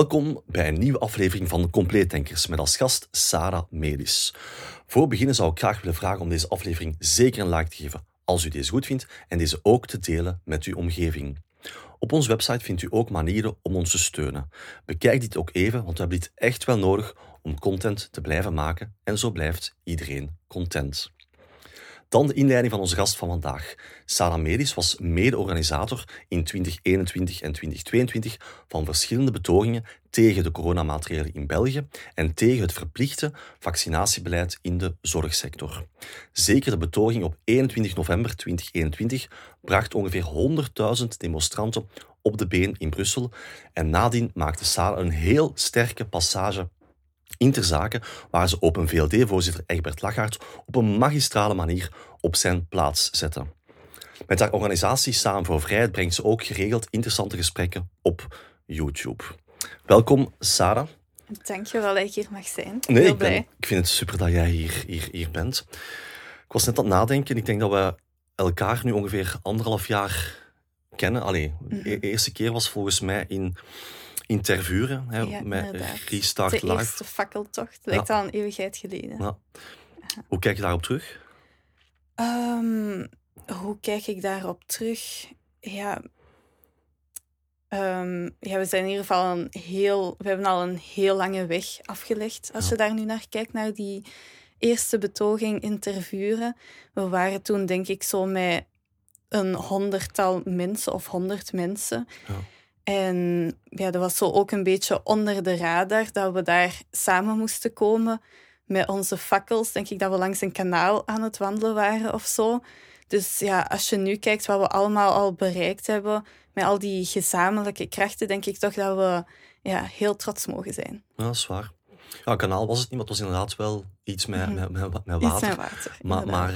Welkom bij een nieuwe aflevering van Compleet Denkers met als gast Sarah Medis. Voor beginnen zou ik graag willen vragen om deze aflevering zeker een like te geven als u deze goed vindt en deze ook te delen met uw omgeving. Op onze website vindt u ook manieren om ons te steunen. Bekijk dit ook even, want we hebben dit echt wel nodig om content te blijven maken en zo blijft iedereen content. Dan de inleiding van onze gast van vandaag. Sarah Medis was mede-organisator in 2021 en 2022 van verschillende betogingen tegen de coronamaatregelen in België en tegen het verplichte vaccinatiebeleid in de zorgsector. Zeker de betoging op 21 november 2021 bracht ongeveer 100.000 demonstranten op de been in Brussel en nadien maakte Sarah een heel sterke passage Interzaken waar ze Open VLD-voorzitter Egbert Lachaert op een magistrale manier op zijn plaats zetten. Met haar organisatie Samen voor Vrijheid brengt ze ook geregeld interessante gesprekken op YouTube. Welkom, Sarah. Dankjewel dat ik hier mag zijn. Nee, ik, ben, ik vind het super dat jij hier, hier, hier bent. Ik was net aan het nadenken. Ik denk dat we elkaar nu ongeveer anderhalf jaar kennen. Allee, mhm. de eerste keer was volgens mij in in Tervuren, hè, ja, met inderdaad. Restart de Live. eerste fakkeltocht. Dat lijkt al een eeuwigheid geleden. Ja. Hoe kijk je daarop terug? Ehm, hoe kijk ik daarop terug? Ja, ehm, ja, we zijn in ieder geval een heel... We hebben al een heel lange weg afgelegd. Als je daar nu naar kijkt, naar die eerste betoging in Tervuren. We waren toen, denk ik, zo met een honderdtal mensen of honderd mensen. Ja. En ja, dat was zo ook een beetje onder de radar dat we daar samen moesten komen met onze fakkels. Denk ik dat we langs een kanaal aan het wandelen waren of zo. Dus ja, als je nu kijkt wat we allemaal al bereikt hebben met al die gezamenlijke krachten, denk ik toch dat we ja, heel trots mogen zijn. Ja, dat is waar. Ja, kanaal was het niet, maar het was inderdaad wel iets met, Mhm. met, met, met Iets water. met water. Maar, maar.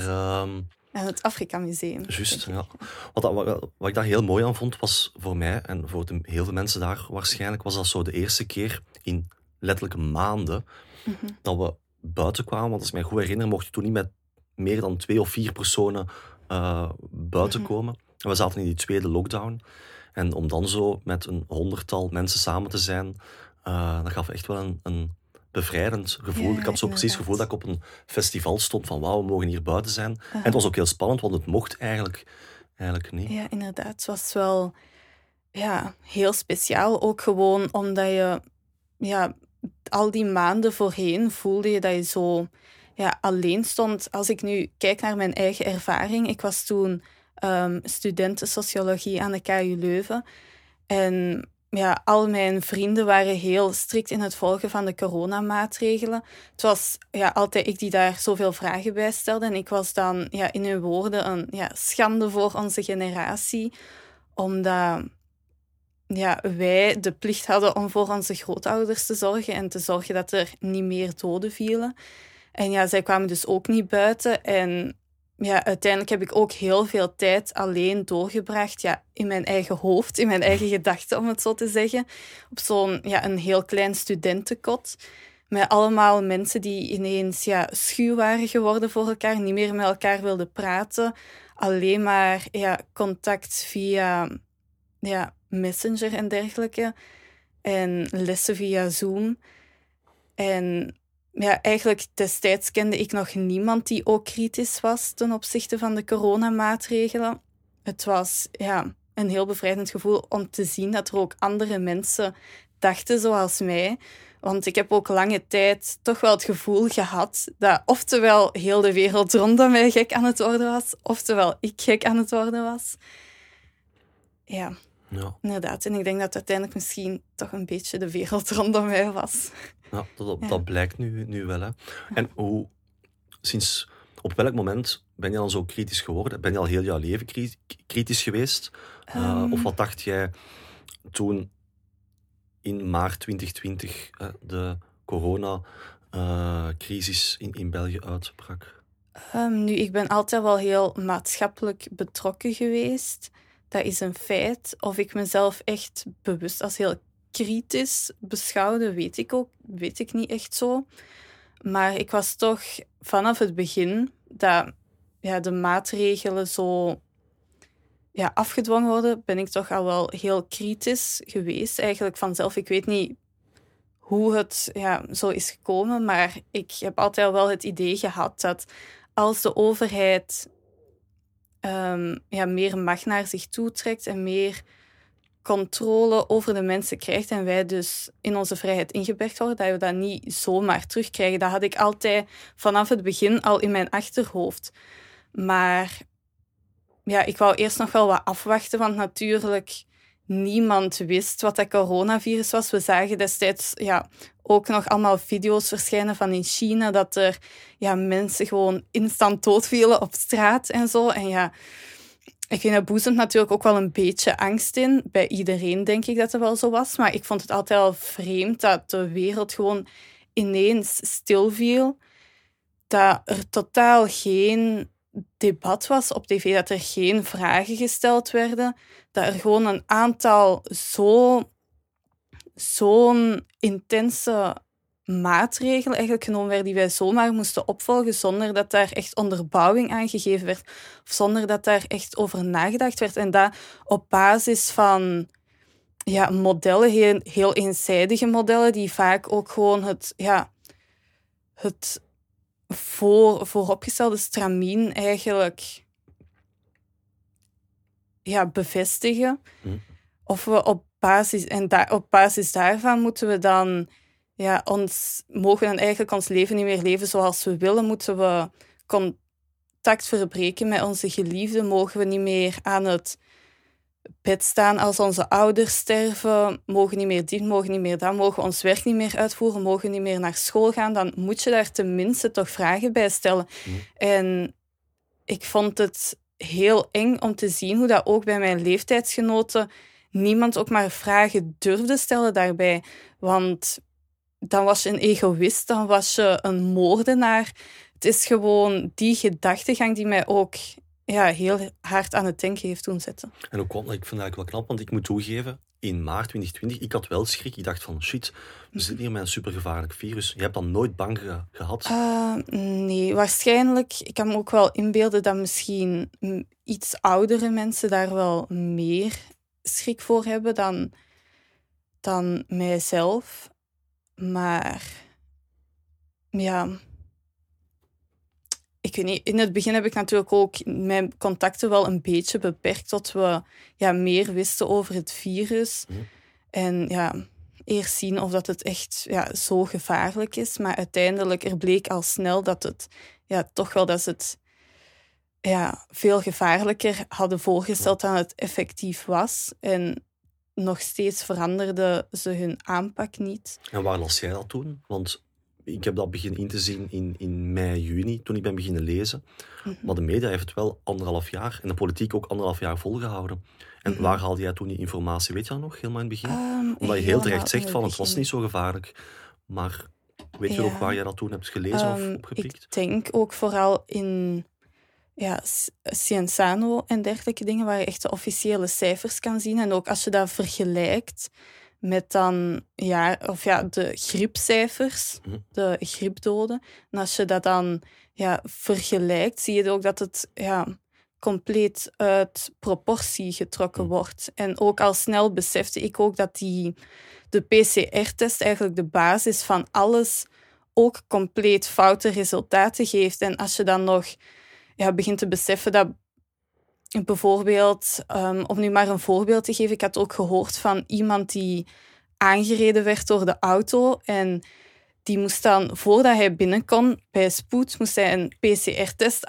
En het Afrika Museum. juist, ja. Wat, wat, wat ik daar heel mooi aan vond, was voor mij en voor de, heel veel mensen daar waarschijnlijk, was dat zo de eerste keer in letterlijk maanden Mhm. dat we buiten kwamen. Want als ik me goed herinner, mocht je toen niet met meer dan twee of vier personen eh, buiten Mhm. komen. En we zaten in die tweede lockdown. En om dan zo met een honderdtal mensen samen te zijn, eh, dat gaf echt wel een, een bevrijdend gevoel. Ja, ik had zo precies het gevoel dat ik op een festival stond van wauw, we mogen hier buiten zijn. En het was ook heel spannend, want het mocht eigenlijk, eigenlijk niet. Ja, inderdaad. Het was wel ja, heel speciaal. Ook gewoon omdat je ja, al die maanden voorheen voelde je dat je zo ja, alleen stond. Als ik nu kijk naar mijn eigen ervaring. Ik was toen studenten sociologie aan de KU Leuven. En ja, al mijn vrienden waren heel strikt in het volgen van de coronamaatregelen. Het was ja, altijd ik die daar zoveel vragen bij stelde. En ik was dan ja, in hun woorden een ja, schande voor onze generatie. Omdat ja, wij de plicht hadden om voor onze grootouders te zorgen. En te zorgen dat er niet meer doden vielen. En ja, zij kwamen dus ook niet buiten. En ja, uiteindelijk heb ik ook heel veel tijd alleen doorgebracht. Ja, in mijn eigen hoofd, in mijn eigen gedachten, om het zo te zeggen. Op zo'n ja, een heel klein studentenkot. Met allemaal mensen die ineens ja, schuw waren geworden voor elkaar. Niet meer met elkaar wilden praten. Alleen maar ja, contact via ja, Messenger en dergelijke. En lessen via Zoom. En ja, eigenlijk destijds kende ik nog niemand die ook kritisch was ten opzichte van de coronamaatregelen. Het was ja, een heel bevrijdend gevoel om te zien dat er ook andere mensen dachten zoals mij. Want ik heb ook lange tijd toch wel het gevoel gehad dat oftewel heel de wereld rondom mij gek aan het worden was, oftewel ik gek aan het worden was. Ja, Ja, inderdaad. En ik denk dat uiteindelijk misschien toch een beetje de wereld rondom mij was. Ja, dat, dat, Ja. blijkt nu, nu wel. Hè. En hoe, sinds, op welk moment ben je dan zo kritisch geworden? Ben je al heel jouw leven kri- kritisch geweest? Uh, Ehm. Of wat dacht jij toen in maart 2020 uh, de coronacrisis in, in België uitbrak? Um, nu, ik ben altijd wel heel maatschappelijk betrokken geweest. Dat is een feit. Of ik mezelf echt bewust als heel kritisch beschouwde, weet ik ook weet ik niet echt zo. Maar ik was toch vanaf het begin dat ja, de maatregelen zo ja, afgedwongen worden, ben ik toch al wel heel kritisch geweest. Eigenlijk vanzelf. Ik weet niet hoe het ja, zo is gekomen. Maar ik heb altijd wel het idee gehad dat als de overheid um, ja, meer macht naar zich toetrekt en meer controle over de mensen krijgt en wij dus in onze vrijheid ingeperkt worden, dat we dat niet zomaar terugkrijgen. Dat had ik altijd vanaf het begin al in mijn achterhoofd. Maar ja, ik wou eerst nog wel wat afwachten, want natuurlijk niemand wist wat dat coronavirus was. We zagen destijds ja, ook nog allemaal video's verschijnen van in China dat er ja, mensen gewoon instant doodvielen op straat en zo. En ja, ik vind dat boezemt natuurlijk ook wel een beetje angst in. Bij iedereen denk ik dat het wel zo was. Maar ik vond het altijd wel vreemd dat de wereld gewoon ineens stilviel. Dat er totaal geen debat was op tv, dat er geen vragen gesteld werden. Dat er gewoon een aantal zo, zo'n intense maatregelen eigenlijk genomen werden die wij zomaar moesten opvolgen zonder dat daar echt onderbouwing aan gegeven werd of zonder dat daar echt over nagedacht werd. En dat op basis van ja, modellen, heel, heel eenzijdige modellen, die vaak ook gewoon het, ja, het voor, vooropgestelde stramien eigenlijk ja, bevestigen. Hm. Of we op basis, en op basis daarvan moeten we dan ja, ons, mogen dan eigenlijk ons leven niet meer leven zoals we willen. Moeten we contact verbreken met onze geliefden? Mogen we niet meer aan het bed staan als onze ouders sterven? Mogen niet meer dit, mogen niet meer dat? Mogen ons werk niet meer uitvoeren? Mogen niet meer naar school gaan? Dan moet je daar tenminste toch vragen bij stellen. Mm. En ik vond het heel eng om te zien hoe dat ook bij mijn leeftijdsgenoten niemand ook maar vragen durfde stellen daarbij. Want dan was je een egoïst, dan was je een moordenaar. Het is gewoon die gedachtegang die mij ook ja, heel hard aan het denken heeft doen zetten. En ook, ik vind het eigenlijk wel knap, want ik moet toegeven, in maart 2020, ik had wel schrik. Ik dacht van, shit, we zitten hier met een supergevaarlijk virus. Je hebt dan nooit bang gehad? Uh, nee, waarschijnlijk. Ik kan me ook wel inbeelden dat misschien iets oudere mensen daar wel meer schrik voor hebben dan, dan mijzelf. Maar ja, ik weet niet, in het begin heb ik natuurlijk ook mijn contacten wel een beetje beperkt tot we ja, meer wisten over het virus. Mhm. En ja, eerst zien of dat het echt ja, zo gevaarlijk is. Maar uiteindelijk, er bleek al snel dat het ja, toch wel dat ze het ja, veel gevaarlijker hadden voorgesteld dan het effectief was. En nog steeds veranderden ze hun aanpak niet. En waar las jij dat toen? Want ik heb dat beginnen in te zien in, in mei, juni, toen ik ben beginnen lezen. Mhm. Maar de media heeft het wel anderhalf jaar en de politiek ook anderhalf jaar volgehouden. En mhm. waar haalde jij toen die informatie? Weet je dat nog, helemaal in het begin? Um, Omdat je heel terecht zegt van het was niet zo gevaarlijk. Maar weet je ook waar jij dat toen hebt gelezen of ehm, opgepikt? Ik denk ook vooral in ja, Cienzano en dergelijke dingen, waar je echt de officiële cijfers kan zien. En ook als je dat vergelijkt met dan ja, of ja, de griepcijfers, mhm. de griepdoden. En als je dat dan ja, vergelijkt, zie je ook dat het ja, compleet uit proportie getrokken mhm. wordt. En ook al snel besefte ik ook dat die, de PCR-test eigenlijk de basis van alles ook compleet foute resultaten geeft. En als je dan nog ja, begint te beseffen dat bijvoorbeeld, um, om nu maar een voorbeeld te geven, ik had ook gehoord van iemand die aangereden werd door de auto en die moest dan, voordat hij binnen kon, bij spoed, moest hij een PCR-test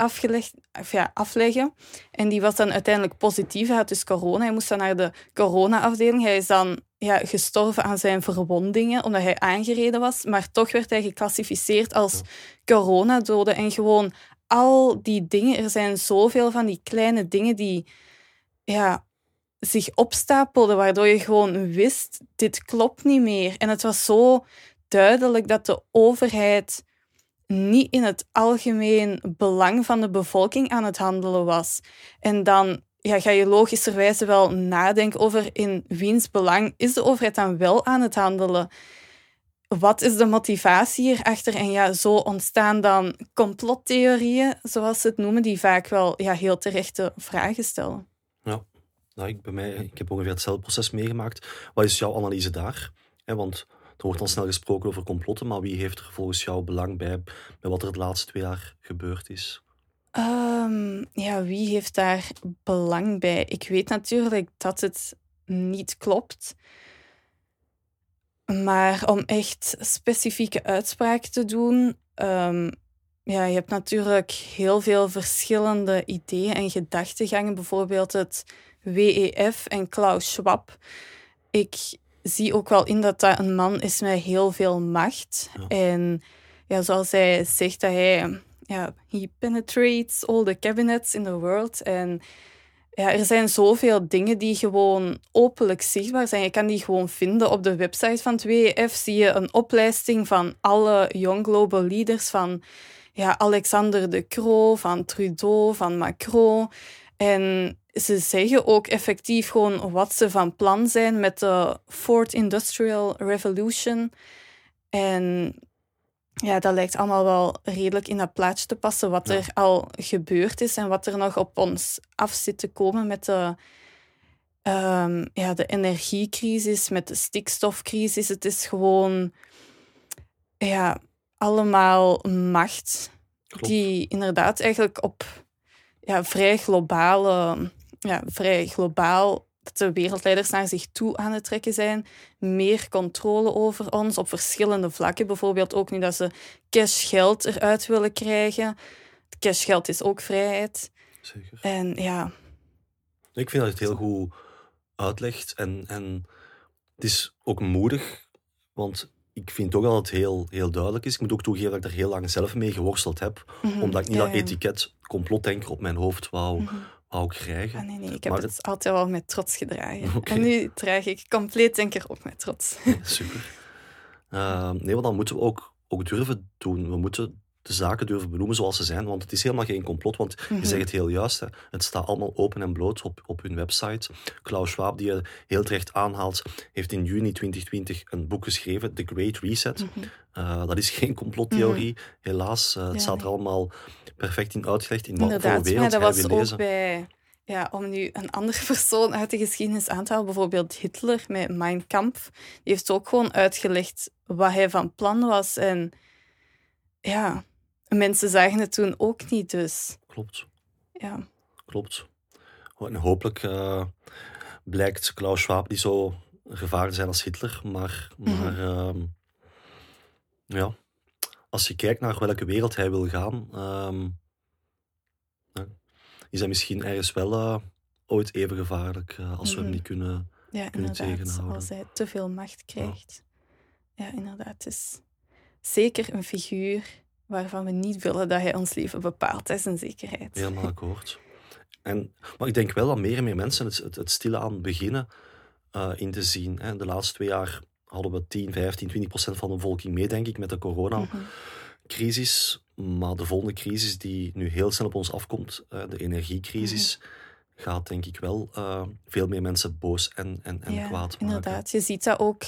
ja, afleggen. En die was dan uiteindelijk positief. Hij had dus corona. Hij moest dan naar de corona-afdeling. Hij is dan ja, gestorven aan zijn verwondingen, omdat hij aangereden was. Maar toch werd hij geclassificeerd als coronadode. En gewoon al die dingen, er zijn zoveel van die kleine dingen die ja, zich opstapelden, waardoor je gewoon wist, dit klopt niet meer. En het was zo duidelijk dat de overheid niet in het algemeen belang van de bevolking aan het handelen was. En dan ja, ga je logischerwijze wel nadenken over in wiens belang is de overheid dan wel aan het handelen wat is de motivatie hierachter? En ja, zo ontstaan dan complottheorieën, zoals ze het noemen, die vaak wel ja, heel terechte vragen stellen. Ja, nou, ik, bij mij, ik heb ongeveer hetzelfde proces meegemaakt. Wat is jouw analyse daar? want er wordt dan snel gesproken over complotten, maar wie heeft er volgens jou belang bij, bij wat er de laatste twee jaar gebeurd is? Ehm, ja, wie heeft daar belang bij? Ik weet natuurlijk dat het niet klopt. Maar om echt specifieke uitspraken te doen, um, ja, je hebt natuurlijk heel veel verschillende ideeën en gedachtegangen. Bijvoorbeeld het WEF en Klaus Schwab. Ik zie ook wel in dat dat een man is met heel veel macht. En ja, zoals hij zegt, dat hij ja, he penetrates all the cabinets in the world. En ja, er zijn zoveel dingen die gewoon openlijk zichtbaar zijn. Je kan die gewoon vinden op de website van het WEF. Zie je een oplijsting van alle young global leaders van ja, Alexander de Croo, van Trudeau, van Macron. En ze zeggen ook effectief gewoon wat ze van plan zijn met de Fourth Industrial Revolution. En ja, dat lijkt allemaal wel redelijk in dat plaatje te passen wat er al gebeurd is en wat er nog op ons af zit te komen met de, um, ja, de energiecrisis, met de stikstofcrisis. Het is gewoon ja, allemaal macht die inderdaad eigenlijk op ja, vrij globale, ja, vrij globaal dat de wereldleiders naar zich toe aan het trekken zijn. Meer controle over ons op verschillende vlakken. Bijvoorbeeld ook nu dat ze cashgeld eruit willen krijgen. Cashgeld is ook vrijheid. Zeker. En ja. Ik vind dat het heel goed uitlegt. En, en het is ook moedig, want ik vind toch dat het heel, heel duidelijk is. Ik moet ook toegeven dat ik er heel lang zelf mee geworsteld heb, mhm. omdat ik niet dat etiket complotdenker op mijn hoofd wou, mm wou krijgen. Ah, nee, nee, ik heb het, altijd wel met trots gedragen. En nu draag ik compleet denker ook met trots. Super. Uh, nee, want dan moeten we ook, ook durven doen. We moeten de zaken durven benoemen zoals ze zijn. Want het is helemaal geen complot, want je mhm. zegt het heel juist. Hè. Het staat allemaal open en bloot op, op hun website. Klaus Schwab, die je heel terecht aanhaalt, heeft in juni 2020 een boek geschreven, The Great Reset. Mhm. Eh, dat is geen complottheorie, mhm. helaas. Uh, het staat er allemaal perfect in uitgelegd in voor wereld ja, dat was ook bij... Ja, om nu een andere persoon uit de geschiedenis aan te halen, bijvoorbeeld Hitler met Mein Kampf, die heeft ook gewoon uitgelegd wat hij van plan was. En ja, Mensen zagen het toen ook niet, dus. Klopt. Ja. Klopt. En hopelijk uh, blijkt Klaus Schwab niet zo gevaarlijk zijn als Hitler, maar, mhm. maar uh, ja, als je kijkt naar welke wereld hij wil gaan, uh, is hij misschien ergens wel uh, ooit even gevaarlijk uh, als we hem mhm. niet kunnen, ja, kunnen tegenhouden. Als hij te veel macht krijgt. Ja, ja inderdaad. Het is zeker een figuur waarvan we niet willen dat hij ons leven bepaalt. Dat is een zekerheid. Helemaal akkoord. En, maar ik denk wel dat meer en meer mensen het, het, het stilaan beginnen uh, in te zien. Hè. De laatste twee jaar hadden we 10, 15, 20 procent van de bevolking mee, denk ik, met de coronacrisis. Maar de volgende crisis die nu heel snel op ons afkomt, uh, de energiecrisis, mhm. gaat denk ik wel uh, veel meer mensen boos en, en, en ja, kwaad maken. Inderdaad, je ziet dat ook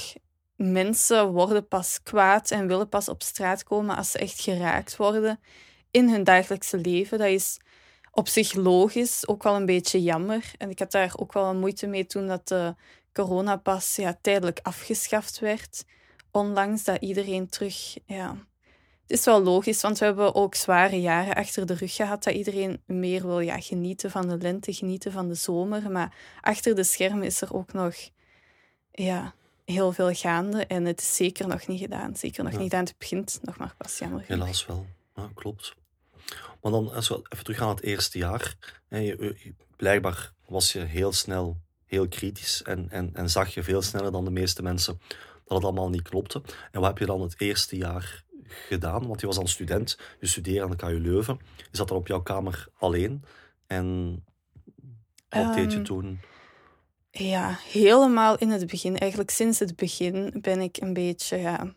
mensen worden pas kwaad en willen pas op straat komen als ze echt geraakt worden in hun dagelijkse leven. Dat is op zich logisch, ook wel een beetje jammer. En ik had daar ook wel moeite mee toen dat de coronapas ja, tijdelijk afgeschaft werd. Onlangs dat iedereen terug... Ja, het is wel logisch, want we hebben ook zware jaren achter de rug gehad dat iedereen meer wil ja, genieten van de lente, genieten van de zomer. Maar achter de schermen is er ook nog ja, heel veel gaande en het is zeker nog niet gedaan. Zeker nog niet gedaan. Het begint nog maar pas, jammer Helaas wel, ja, klopt. Maar dan, als we even terug naar het eerste jaar. blijkbaar was je heel snel heel kritisch en, en, en zag je veel sneller dan de meeste mensen dat het allemaal niet klopte. En wat heb je dan het eerste jaar gedaan? Want je was dan student, je studeerde aan de KU Leuven. Je zat dan op jouw kamer alleen. En wat deed je ehm, toen? Ja, helemaal in het begin. Eigenlijk sinds het begin ben ik een beetje, ja...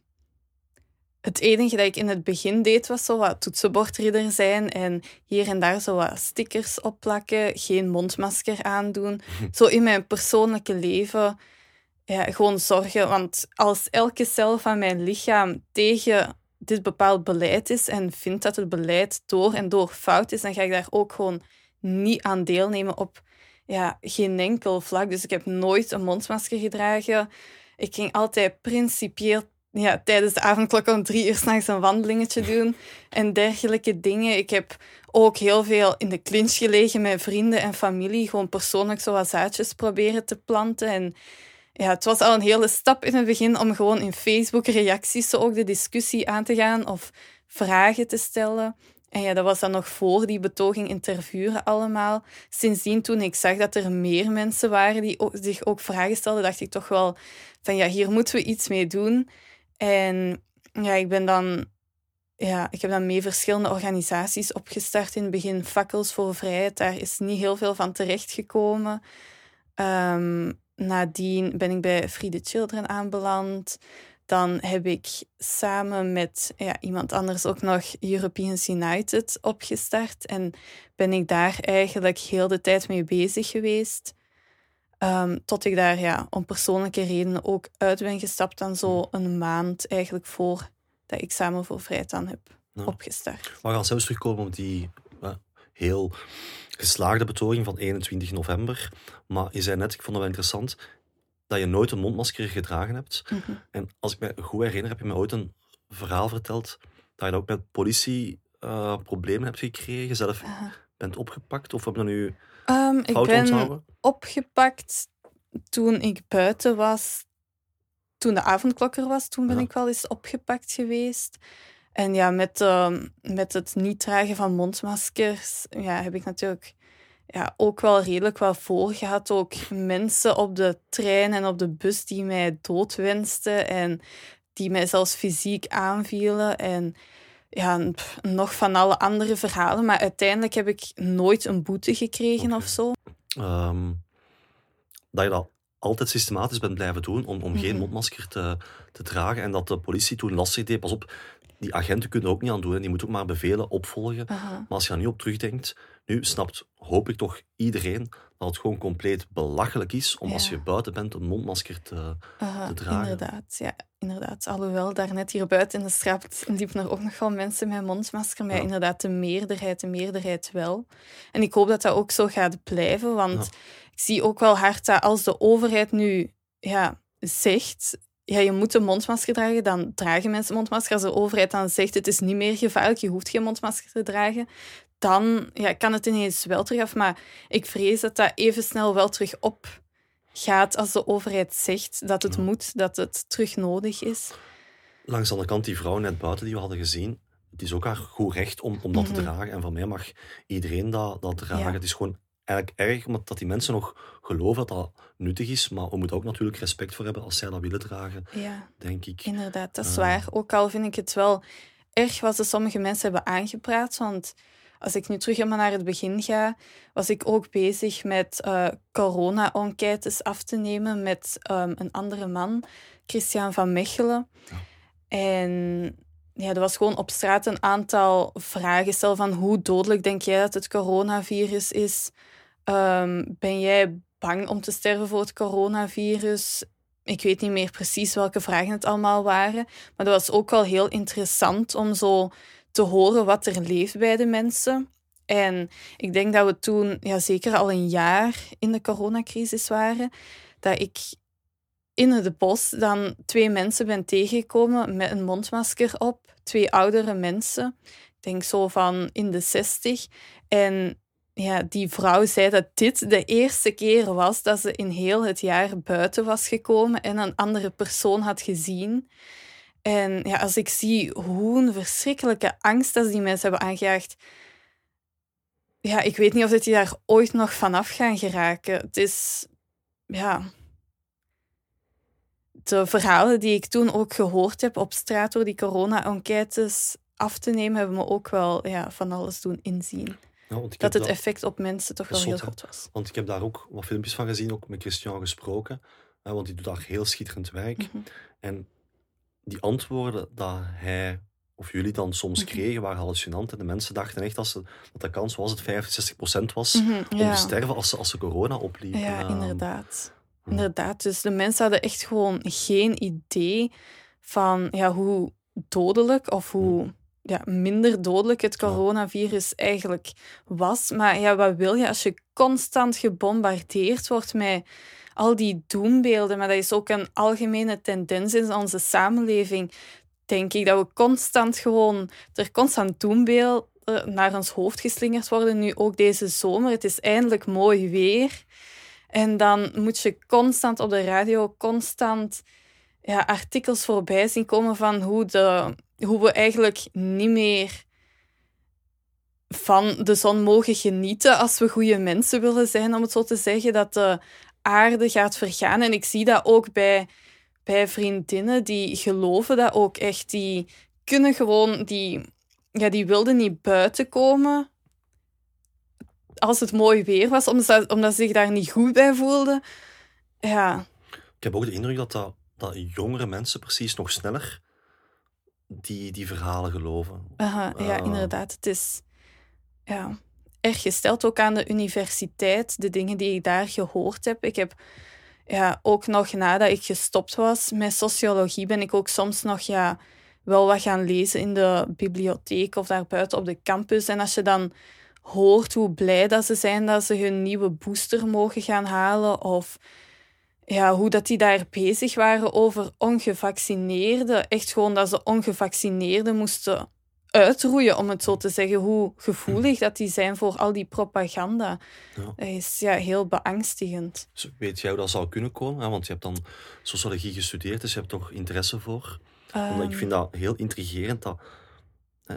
Het enige dat ik in het begin deed, was zo wat toetsenbordridder zijn en hier en daar zo wat stickers opplakken, geen mondmasker aandoen. Zo in mijn persoonlijke leven ja, gewoon zorgen. Want als elke cel van mijn lichaam tegen dit bepaald beleid is en vindt dat het beleid door en door fout is, dan ga ik daar ook gewoon niet aan deelnemen op ja, geen enkel vlak. Dus ik heb nooit een mondmasker gedragen. Ik ging altijd principieel ja, tijdens de avondklok om drie uur s'nachts een wandelingetje doen en dergelijke dingen. Ik heb ook heel veel in de clinch gelegen met vrienden en familie. Gewoon persoonlijk zo wat zaadjes proberen te planten. En ja, het was al een hele stap in het begin om gewoon in Facebook reacties zo ook de discussie aan te gaan of vragen te stellen. En ja, dat was dan nog voor die betoging in Tervuren allemaal. Sindsdien, toen ik zag dat er meer mensen waren die zich ook vragen stelden, dacht ik toch wel van ja, hier moeten we iets mee doen. En ja, ik ben dan ja, ik heb dan mee verschillende organisaties opgestart. In het begin Fakkels voor Vrijheid. Daar is niet heel veel van terechtgekomen. Um, nadien ben ik bij Free the Children aanbeland. Dan heb ik samen met ja, iemand anders ook nog Europeans United opgestart. En ben ik daar eigenlijk heel de tijd mee bezig geweest. Um, tot ik daar ja, om persoonlijke redenen ook uit ben gestapt. Dan zo een maand eigenlijk voor dat ik samen voor Vrijheid heb opgestart. We gaan zelfs terugkomen op die heel geslaagde betoging van 21 november. Maar je zei net, ik vond het wel interessant, dat je nooit een mondmasker gedragen hebt. Mhm. En als ik me goed herinner, heb je me ooit een verhaal verteld dat je ook met politie uh, problemen hebt gekregen, zelf bent opgepakt? Of heb je nu um, Ik ben opgepakt toen ik buiten was toen de avondklok er was, toen ben ik wel eens opgepakt geweest. En ja, met, uh, met het niet dragen van mondmaskers ja, heb ik natuurlijk ja, ook wel redelijk wel voor gehad. Ook mensen op de trein en op de bus die mij doodwensten en die mij zelfs fysiek aanvielen. En ja, nog van alle andere verhalen. Maar uiteindelijk heb ik nooit een boete gekregen of zo. Um, dat je dat altijd systematisch bent blijven doen om, om geen mhm. mondmasker te, te dragen. En dat de politie toen lastig deed. Pas op, die agenten kunnen er ook niet aan doen. Die moeten ook maar bevelen opvolgen. Maar als je er nu op terugdenkt, nu snapt, hoop ik toch iedereen dat het gewoon compleet belachelijk is om als je buiten bent een mondmasker te, te dragen. Inderdaad, ja, inderdaad. Alhoewel, daarnet hier buiten in de straat liepen er ook nog wel mensen met mondmasker. Maar inderdaad, de meerderheid, de meerderheid wel. En ik hoop dat dat ook zo gaat blijven, want ik zie ook wel hard dat als de overheid nu ja, zegt ja, je moet een mondmasker dragen, dan dragen mensen mondmasker. Als de overheid dan zegt het is niet meer gevaarlijk, je hoeft geen mondmasker te dragen, dan ja, kan het ineens wel terug af. Maar ik vrees dat dat even snel wel terug op gaat als de overheid zegt dat het moet, dat het terug nodig is. Langs de andere kant, die vrouw net buiten die we hadden gezien, het is ook haar goed recht om, om dat te mhm. dragen. En van mij mag iedereen dat, dat dragen. Het is gewoon eigenlijk erg, omdat die mensen nog geloven dat dat nuttig is. Maar we moeten ook natuurlijk respect voor hebben als zij dat willen dragen, ja, denk ik. Inderdaad, dat is waar. Ook al vind ik het wel erg wat ze sommige mensen hebben aangepraat. Want als ik nu terug helemaal naar het begin ga, was ik ook bezig met uh, corona-enquêtes af te nemen met um, een andere man, Christian van Mechelen. Ja. En ja, er was gewoon op straat een aantal vragen. Stel van hoe dodelijk denk jij dat het coronavirus is? Um, ben jij bang om te sterven voor het coronavirus? Ik weet niet meer precies welke vragen het allemaal waren. Maar dat was ook wel heel interessant om zo te horen wat er leeft bij de mensen. En ik denk dat we toen, ja, zeker al een jaar in de coronacrisis waren, dat ik in het bos dan twee mensen ben tegengekomen met een mondmasker op. Twee oudere mensen. Ik denk zo van in de zestig. En ja, die vrouw zei dat dit de eerste keer was dat ze in heel het jaar buiten was gekomen en een andere persoon had gezien. En ja, als ik zie hoe een verschrikkelijke angst dat die mensen hebben aangejaagd, ja, ik weet niet of die daar ooit nog vanaf gaan geraken. Het is, ja, de verhalen die ik toen ook gehoord heb op straat door die corona-enquêtes af te nemen, hebben me ook wel ja, van alles doen inzien. Ja, dat het effect op mensen toch wel heel groot was. Want ik heb daar ook wat filmpjes van gezien, ook met Christian gesproken. want die doet daar heel schitterend werk. Mhm. En die antwoorden dat hij of jullie dan soms mhm. kregen, waren hallucinant. En de mensen dachten echt dat, ze, dat de kans was het 65% was mm om te sterven als ze, als ze corona opliepen. Ja, ehm, inderdaad. Inderdaad, dus de mensen hadden echt gewoon geen idee van ja, hoe dodelijk of hoe ja, minder dodelijk het coronavirus eigenlijk was. Maar ja, wat wil je als je constant gebombardeerd wordt met al die doembeelden, maar dat is ook een algemene tendens in onze samenleving, denk ik, dat we constant gewoon, er constant doembeelden naar ons hoofd geslingerd worden, nu ook deze zomer. Het is eindelijk mooi weer. En dan moet je constant op de radio, constant ja, artikels voorbij zien komen van hoe, de, hoe we eigenlijk niet meer van de zon mogen genieten als we goede mensen willen zijn, om het zo te zeggen. Dat de aarde gaat vergaan. En ik zie dat ook bij, bij vriendinnen die geloven dat ook echt. Die kunnen gewoon, die, ja, die wilden niet buiten komen als het mooi weer was, omdat, omdat ze zich daar niet goed bij voelden. Ja. Ik heb ook de indruk dat, dat, dat jongere mensen precies nog sneller die, die verhalen geloven. Aha, ja, uh, inderdaad. Het is ja, erg gesteld ook aan de universiteit, de dingen die ik daar gehoord heb. Ik heb ja, ook nog nadat ik gestopt was met sociologie, ben ik ook soms nog ja, wel wat gaan lezen in de bibliotheek of daarbuiten op de campus. En als je dan hoort hoe blij dat ze zijn dat ze hun nieuwe booster mogen gaan halen of ja, hoe dat die daar bezig waren over ongevaccineerden. Echt gewoon dat ze ongevaccineerden moesten uitroeien, om het zo te zeggen. Hoe gevoelig dat die zijn voor al die propaganda. Ja. Dat is ja, heel beangstigend. Weet jij hoe dat zou kunnen komen? Want je hebt dan sociologie gestudeerd, dus je hebt toch interesse voor? Um, ik vind dat heel intrigerend dat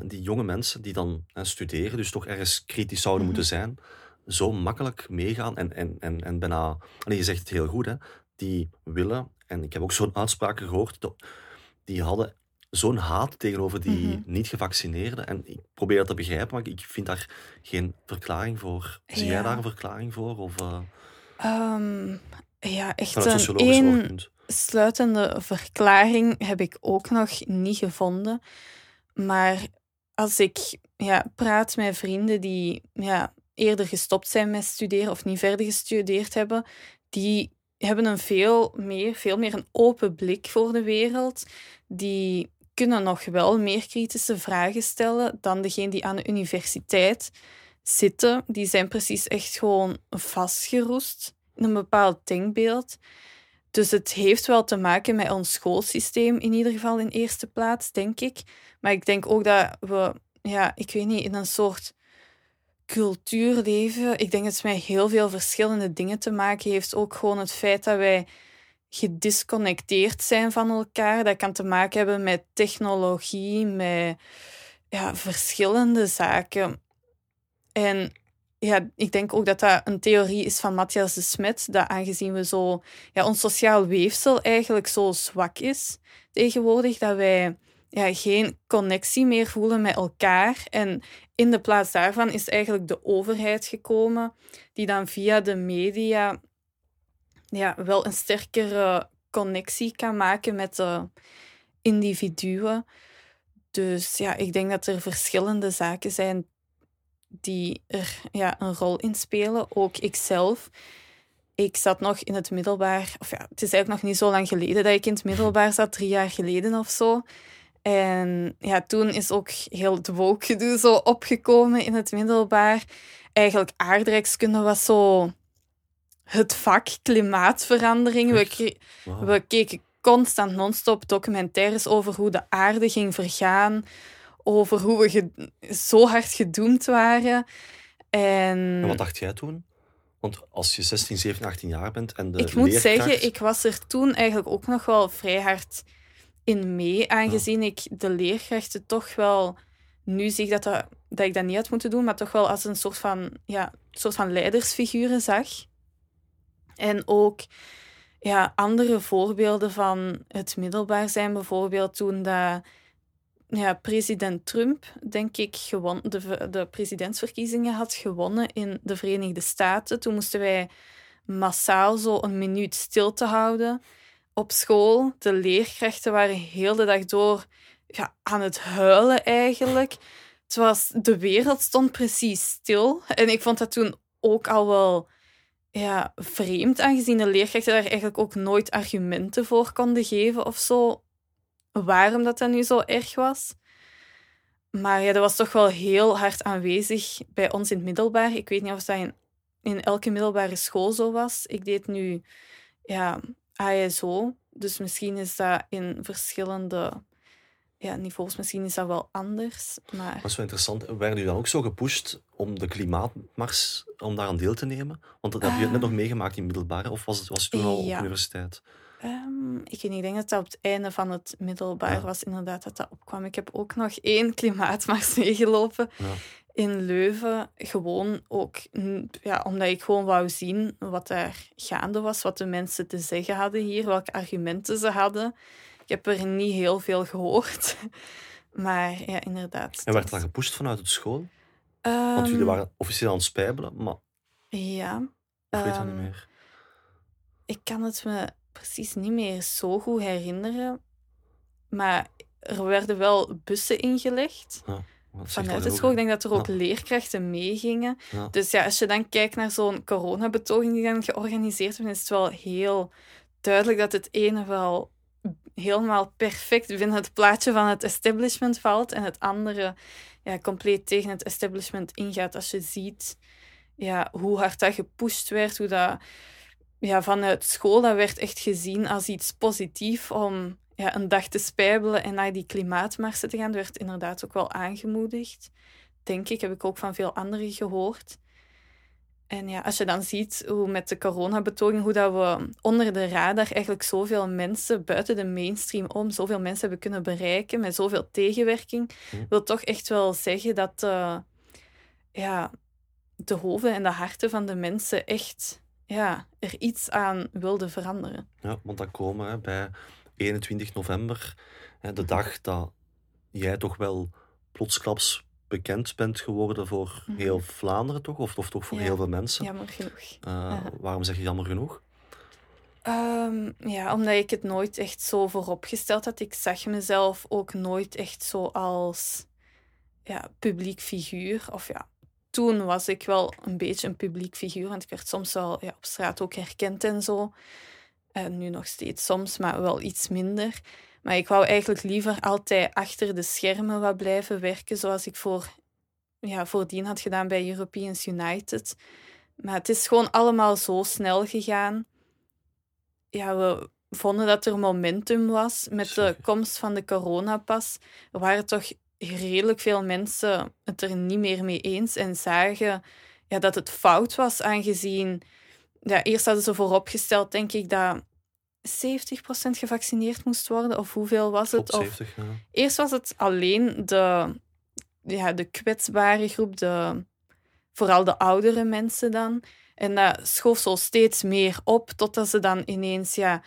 die jonge mensen die dan studeren, dus toch ergens kritisch zouden moeten mhm. zijn, zo makkelijk meegaan en, en, en, en bijna... Je zegt het heel goed, hè, die willen, en ik heb ook zo'n uitspraken gehoord, die hadden zo'n haat tegenover die mhm. niet-gevaccineerden. En ik probeer dat te begrijpen, maar ik vind daar geen verklaring voor. Zie jij daar een verklaring voor? Of, uh, um, ja, echt een één sluitende verklaring heb ik ook nog niet gevonden. Maar als ik ja, praat met vrienden die ja, eerder gestopt zijn met studeren of niet verder gestudeerd hebben, die hebben een veel meer, veel meer een open blik voor de wereld. Die kunnen nog wel meer kritische vragen stellen dan degene die aan de universiteit zitten. Die zijn precies echt gewoon vastgeroest in een bepaald denkbeeld. Dus het heeft wel te maken met ons schoolsysteem, in ieder geval in eerste plaats, denk ik. Maar ik denk ook dat we, ja, ik weet niet, in een soort cultuur leven. Ik denk dat het met heel veel verschillende dingen te maken heeft. Ook gewoon het feit dat wij gedisconnecteerd zijn van elkaar. Dat kan te maken hebben met technologie, met ja, verschillende zaken. En ja, ik denk ook dat dat een theorie is van Matthias de Smet, dat aangezien we zo, ja, ons sociaal weefsel eigenlijk zo zwak is tegenwoordig, dat wij ja, geen connectie meer voelen met elkaar. En in de plaats daarvan is eigenlijk de overheid gekomen, die dan via de media ja, wel een sterkere connectie kan maken met de individuen. Dus ja, ik denk dat er verschillende zaken zijn die er ja, een rol in spelen. Ook ikzelf. Ik zat nog in het middelbaar, of ja, het is eigenlijk nog niet zo lang geleden dat ik in het middelbaar zat, drie jaar geleden of zo. En ja, toen is ook heel het woke zo opgekomen in het middelbaar. Eigenlijk aardrijkskunde was zo het vak klimaatverandering. We, we keken constant non-stop documentaires over hoe de aarde ging vergaan, over hoe we zo hard gedoemd waren. En... en... wat dacht jij toen? Want als je 16, 17, 18 jaar bent en de Ik moet zeggen, ik was er toen eigenlijk ook nog wel vrij hard in mee, aangezien ik de leerkrachten toch wel... Nu zie dat, dat, dat ik dat niet had moeten doen, maar toch wel als een soort van, ja, soort van leidersfiguren zag. En ook ja, andere voorbeelden van het middelbaar zijn bijvoorbeeld toen dat, ja, president Trump, denk ik, gewon, de, de presidentsverkiezingen had gewonnen in de Verenigde Staten. Toen moesten wij massaal zo een minuut stilte houden op school. De leerkrachten waren heel de dag door ja, aan het huilen eigenlijk. Het was, de wereld stond precies stil. En ik vond dat toen ook al wel ja, vreemd, aangezien de leerkrachten daar eigenlijk ook nooit argumenten voor konden geven of zo, waarom dat, dat nu zo erg was. Maar ja, dat was toch wel heel hard aanwezig bij ons in het middelbaar. Ik weet niet of dat in, in elke middelbare school zo was. Ik deed nu ja, ISO. Dus misschien is dat in verschillende ja, niveaus, misschien is dat wel anders. Maar... Dat is wel interessant. Werden jullie dan ook zo gepusht om de klimaatmars, om daar aan deel te nemen? Want dat heb je net nog Ah. meegemaakt in middelbaar, of was het, was het toen al op universiteit? Ehm, ik, weet niet, ik denk dat dat op het einde van het middelbaar Ja. was, inderdaad, dat dat opkwam. Ik heb ook nog één klimaatmars meegelopen Ja. In Leuven. Gewoon ook ja, omdat ik gewoon wou zien wat daar gaande was, wat de mensen te zeggen hadden hier, welke argumenten ze hadden. Ik heb er niet heel veel gehoord. Maar ja, inderdaad. En werd dat- gepusht vanuit het school? Want jullie Ehm, waren officieel aan het spijbelen, maar Ja. ik weet dat niet ehm, meer. Ik kan het me precies niet meer zo goed herinneren. Maar er werden wel bussen ingelegd zegt vanuit ook, school. Ik denk dat er ook Ja. leerkrachten meegingen. Ja. Dus ja, als je dan kijkt naar zo'n coronabetoging die dan georganiseerd wordt, is het wel heel duidelijk dat het ene wel helemaal perfect binnen het plaatje van het establishment valt en het andere ja, compleet tegen het establishment ingaat. Als je ziet ja, hoe hard dat gepusht werd, hoe dat ja, vanuit school dat werd echt gezien als iets positiefs om ja, een dag te spijbelen en naar die klimaatmarsen te gaan. Dat werd inderdaad ook wel aangemoedigd. Denk ik, heb ik ook van veel anderen gehoord. En ja, als je dan ziet hoe met de coronabetoging, hoe dat we onder de radar eigenlijk zoveel mensen buiten de mainstream om, zoveel mensen hebben kunnen bereiken met zoveel tegenwerking, Hm. wil toch echt wel zeggen dat eh, ja, de hoofden en de harten van de mensen echt ja, er iets aan wilden veranderen. Ja, want dat komen hè, bij 21 november, hè, de dag dat jij toch wel plotsklaps bekend bent geworden voor Mhm. heel Vlaanderen, toch? Of, of toch voor Ja. heel veel mensen. Jammer genoeg. Eh, Ja. Waarom zeg je jammer genoeg? Ehm, ja, omdat ik het nooit echt zo vooropgesteld had. Ik zag mezelf ook nooit echt zo als ja, publiek figuur. Of ja, toen was ik wel een beetje een publiek figuur, want ik werd soms wel ja, op straat ook herkend en zo. En nu nog steeds soms, maar wel iets minder. Maar ik wou eigenlijk liever altijd achter de schermen wat blijven werken, zoals ik voor, ja, voordien had gedaan bij Europeans United. Maar het is gewoon allemaal zo snel gegaan ja, we vonden dat er momentum was met de komst van de coronapas. Er waren toch redelijk veel mensen het er niet meer mee eens en zagen ja, dat het fout was, aangezien... Ja, eerst hadden ze vooropgesteld, denk ik, dat 70% gevaccineerd moest worden. Of hoeveel was het? Tot Of 70, ja. Eerst was het alleen de, ja, de kwetsbare groep, de, vooral de oudere mensen dan. En dat schoof zo steeds meer op, totdat ze dan ineens ja,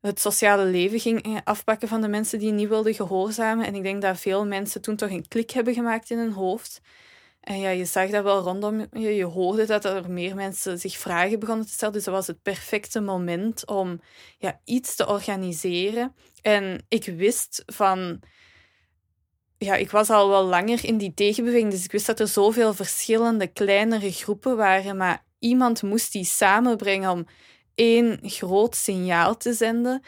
het sociale leven ging afpakken van de mensen die niet wilden gehoorzamen. En ik denk dat veel mensen toen toch een klik hebben gemaakt in hun hoofd. En ja, je zag dat wel rondom je. Je hoorde dat er meer mensen zich vragen begonnen te stellen. Dus dat was het perfecte moment om ja, iets te organiseren. En ik wist van... Ja, ik was al wel langer in die tegenbeweging, dus ik wist dat er zoveel verschillende kleinere groepen waren, maar iemand moest die samenbrengen om één groot signaal te zenden.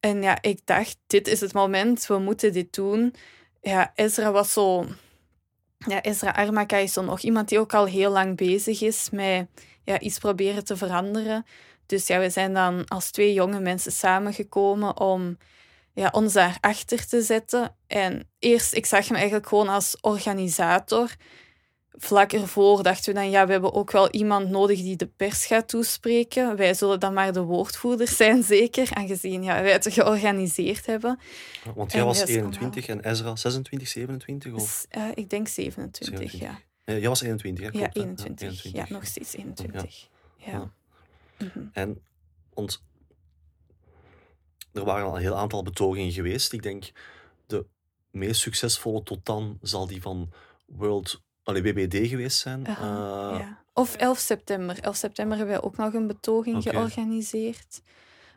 En ja, ik dacht, dit is het moment, we moeten dit doen. Ja, Ezra was zo... Ja, Ezra Armaka is zo nog iemand die ook al heel lang bezig is met ja, iets proberen te veranderen. Dus ja, we zijn dan als twee jonge mensen samengekomen om ja, ons daarachter te zetten. En eerst, ik zag hem eigenlijk gewoon als organisator. Vlak ervoor dachten we dan, ja, we hebben ook wel iemand nodig die de pers gaat toespreken. Wij zullen dan maar de woordvoerders zijn, zeker, aangezien ja, wij het georganiseerd hebben. Ja, Want jij En was dat is 21 en Ezra 26, 27? Of? Eh, ik denk 27, 27. ja. Ja, jij was 21, hè? Ja, Klopt, hè? 21. Ja, nog steeds 21. Ja. Ja. Mhm. En want er waren al een heel aantal betogingen geweest. Ik denk de meest succesvolle tot dan zal die van World, allee, WBD geweest zijn. Aha, Eh, ja. Of 11 september. 11 september hebben wij ook nog een betoging georganiseerd.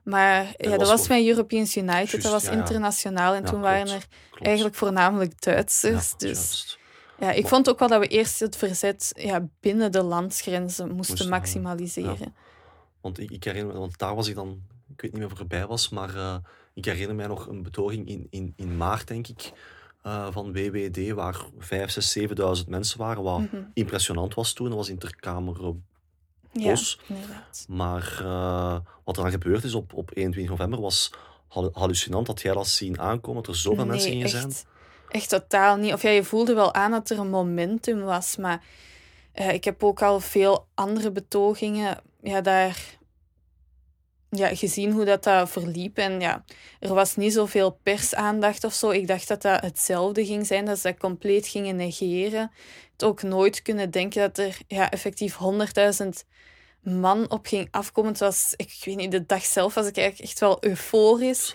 Maar ja, dat dat was was voor- met Europeans United, dat was ja, internationaal. En toen klopt, waren er klopt. eigenlijk voornamelijk Duitsers. Ja, dus ja, ik Maar- vond ook wel dat we eerst het verzet ja, binnen de landsgrenzen moesten maximaliseren. Want ik, ik herinner me, want daar was ik dan, ik weet niet meer voorbij was, maar eh, ik herinner mij nog een betoging in, in, in maart, denk ik, eh, van WWD, waar 5, 6, 7.000 mensen waren, wat Mhm. impressionant was toen. Dat was in ter Kamer bos. Ja. Maar uh, wat er dan gebeurd is op, op 21 november was hallucinant. Dat jij dat zien aankomen, dat er zoveel nee, mensen gingen echt, zijn? Echt totaal niet. Of ja, je voelde wel aan dat er een momentum was, maar uh, ik heb ook al veel andere betogingen ja, daar ja, gezien hoe dat, dat verliep. En ja, er was niet zoveel persaandacht of zo. Ik dacht dat dat hetzelfde ging zijn, dat ze dat compleet gingen negeren. Het ook nooit kunnen denken dat er ja, effectief 100.000 man op ging afkomen. Het was, ik weet niet, de dag zelf was ik eigenlijk echt wel euforisch.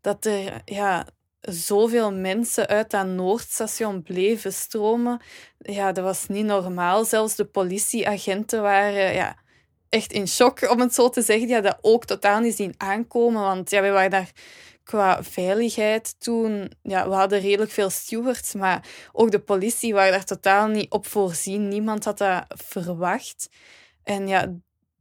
Dat er ja, zoveel mensen uit dat Noordstation bleven stromen. Ja, dat was niet normaal. Zelfs de politieagenten waren ja, echt in shock, om het zo te zeggen. Die hadden dat ook totaal niet zien aankomen. Want ja, we waren daar qua veiligheid toen... Ja, we hadden redelijk veel stewards, maar ook de politie waren daar totaal niet op voorzien. Niemand had dat verwacht. En ja,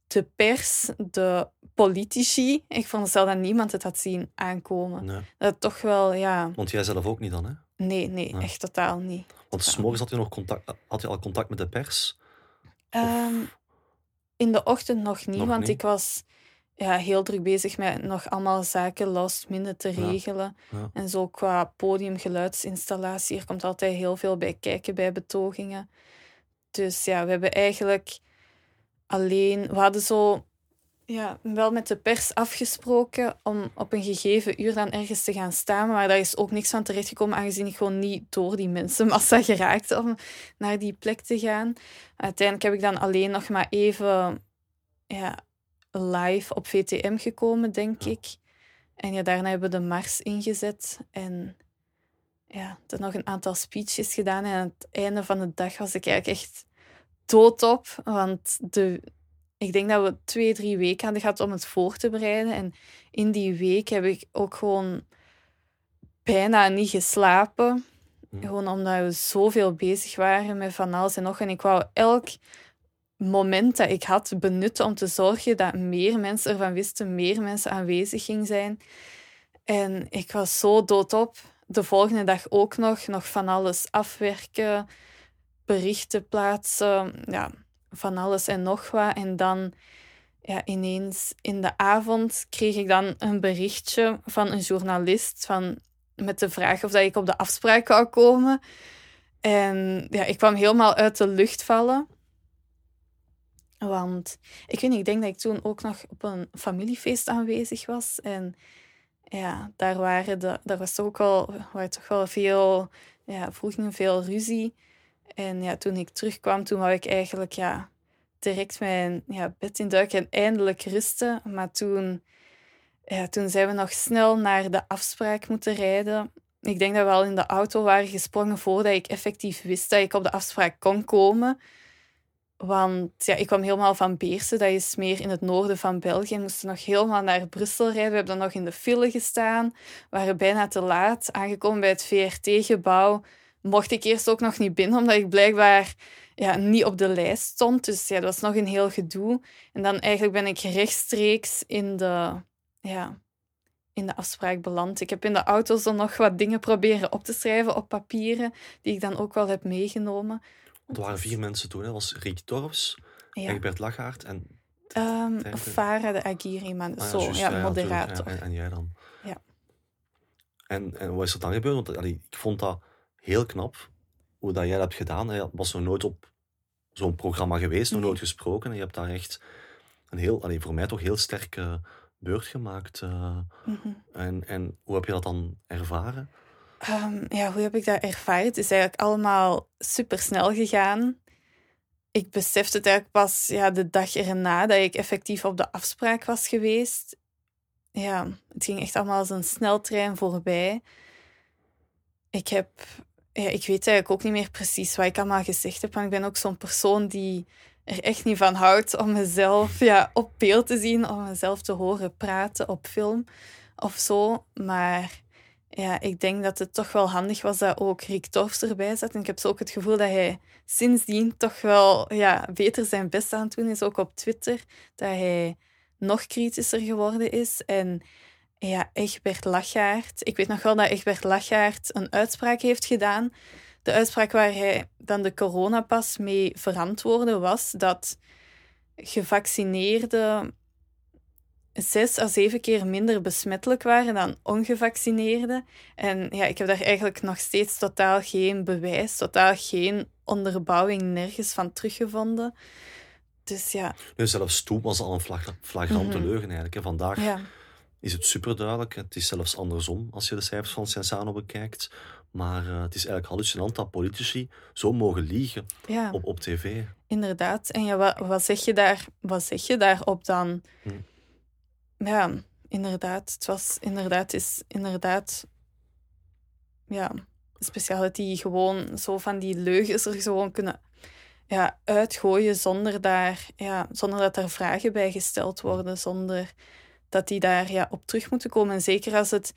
de pers, de politici, ik vond zelf dat niemand het had zien aankomen. Nee. Dat toch wel, ja... Want jij zelf ook niet dan, hè? Nee, nee, echt totaal niet. Want s'morgens had je, nog contact, had je al contact met de pers? Um, in de ochtend nog niet, Nog want niet? ik was ja, heel druk bezig met nog allemaal zaken last minute te Ja. regelen. Ja. En zo qua podiumgeluidsinstallatie, er komt altijd heel veel bij kijken bij betogingen. Dus ja, we hebben eigenlijk alleen... We hadden zo ja, wel met de pers afgesproken om op een gegeven uur dan ergens te gaan staan, maar daar is ook niks van terechtgekomen, aangezien ik gewoon niet door die mensenmassa geraakt om naar die plek te gaan. Uiteindelijk heb ik dan alleen nog maar even ja, live op VTM gekomen, denk ik. En ja, daarna hebben we de mars ingezet en ja, dan nog een aantal speeches gedaan. En aan het einde van de dag was ik eigenlijk echt doodop, want de, ik denk dat we twee, drie weken hadden gehad om het voor te bereiden. En in die week heb ik ook gewoon bijna niet geslapen. Hm. Gewoon omdat we zoveel bezig waren met van alles en nog. En ik wou elk moment dat ik had benutten om te zorgen dat meer mensen ervan wisten, meer mensen aanwezig gingen zijn. En ik was zo doodop. De volgende dag ook nog, nog van alles afwerken, berichten plaatsen, ja, van alles en nog wat. En dan ja, ineens in de avond kreeg ik dan een berichtje van een journalist van, met de vraag of dat ik op de afspraak wou komen. En ja, ik kwam helemaal uit de lucht vallen. Want ik weet niet, ik denk dat ik toen ook nog op een familiefeest aanwezig was. En ja, daar, waren de, daar was ook wel, waren toch wel veel ja, vroegen, veel ruzie. En ja, toen ik terugkwam, toen wou ik eigenlijk ja, direct mijn ja, bed induiken en eindelijk rusten. Maar toen, ja, toen zijn we nog snel naar de afspraak moeten rijden. Ik denk dat we al in de auto waren gesprongen voordat ik effectief wist dat ik op de afspraak kon komen. Want ja, ik kwam helemaal van Beersen, dat is meer in het noorden van België. En moesten nog helemaal naar Brussel rijden. We hebben dan nog in de file gestaan, waren bijna te laat. Aangekomen bij het VRT-gebouw mocht ik eerst ook nog niet binnen, omdat ik blijkbaar ja, niet op de lijst stond. Dus ja, dat was nog een heel gedoe. En dan eigenlijk ben ik rechtstreeks in de, ja, in de afspraak beland. Ik heb in de auto zo nog wat dingen proberen op te schrijven op papieren, die ik dan ook wel heb meegenomen. Want er waren vier mensen toen. Dat was Riek Torfs, Ja. Egbert Lachaert en... Ehm. Farah de Agiri, maar Ah, zo, ja, moderator. Ja, en, en jij dan. Ja. En, en wat is er dan gebeurd? Want ik vond dat heel knap, hoe dat jij dat hebt gedaan. Je was nog nooit op zo'n programma geweest, nog Nee. nooit gesproken. En je hebt daar echt een heel, allee, voor mij toch heel sterke beurt gemaakt. eh. Mhm. en, en hoe heb je dat dan ervaren? Ehm, ja, hoe heb ik dat ervaren? Het is eigenlijk allemaal super snel gegaan. Ik besefte het eigenlijk pas ja, de dag erna dat ik effectief op de afspraak was geweest. Ja, het ging echt allemaal als een sneltrein voorbij. Ik heb, ja, ik weet eigenlijk ook niet meer precies wat ik allemaal gezegd heb, maar ik ben ook zo'n persoon die er echt niet van houdt om mezelf ja, op beeld te zien, om mezelf te horen praten op film of zo. Maar ja, ik denk dat het toch wel handig was dat ook Rick Torfs erbij zat. En ik heb zo ook het gevoel dat hij sindsdien toch wel ja, beter zijn best aan het doen is. Ook op Twitter. Dat hij nog kritischer geworden is. En ja, Egbert Lachaert. Ik weet nog wel dat Egbert Lachaert een uitspraak heeft gedaan. De uitspraak waar hij dan de coronapas mee verantwoordde was dat gevaccineerden zes à zeven keer minder besmettelijk waren dan ongevaccineerden. En ja, ik heb daar eigenlijk nog steeds totaal geen bewijs, totaal geen onderbouwing nergens van teruggevonden. Dus ja. Nu, zelfs toen was al een flagrante mm leugen eigenlijk. Vandaag ja. Is het super duidelijk. Het is zelfs andersom als je de cijfers van Sensano bekijkt. Maar uh, het is eigenlijk hallucinant dat politici zo mogen liegen op, op tv. Inderdaad. En ja, wat, wat, zeg je daar, wat zeg je daarop dan? Hm. Ja, inderdaad. Het was inderdaad, is inderdaad, ja, speciaal dat die gewoon zo van die leugens er gewoon kunnen ja, uitgooien zonder, daar, ja, zonder dat er vragen bij gesteld worden, zonder dat die daar ja, op terug moeten komen. En zeker als het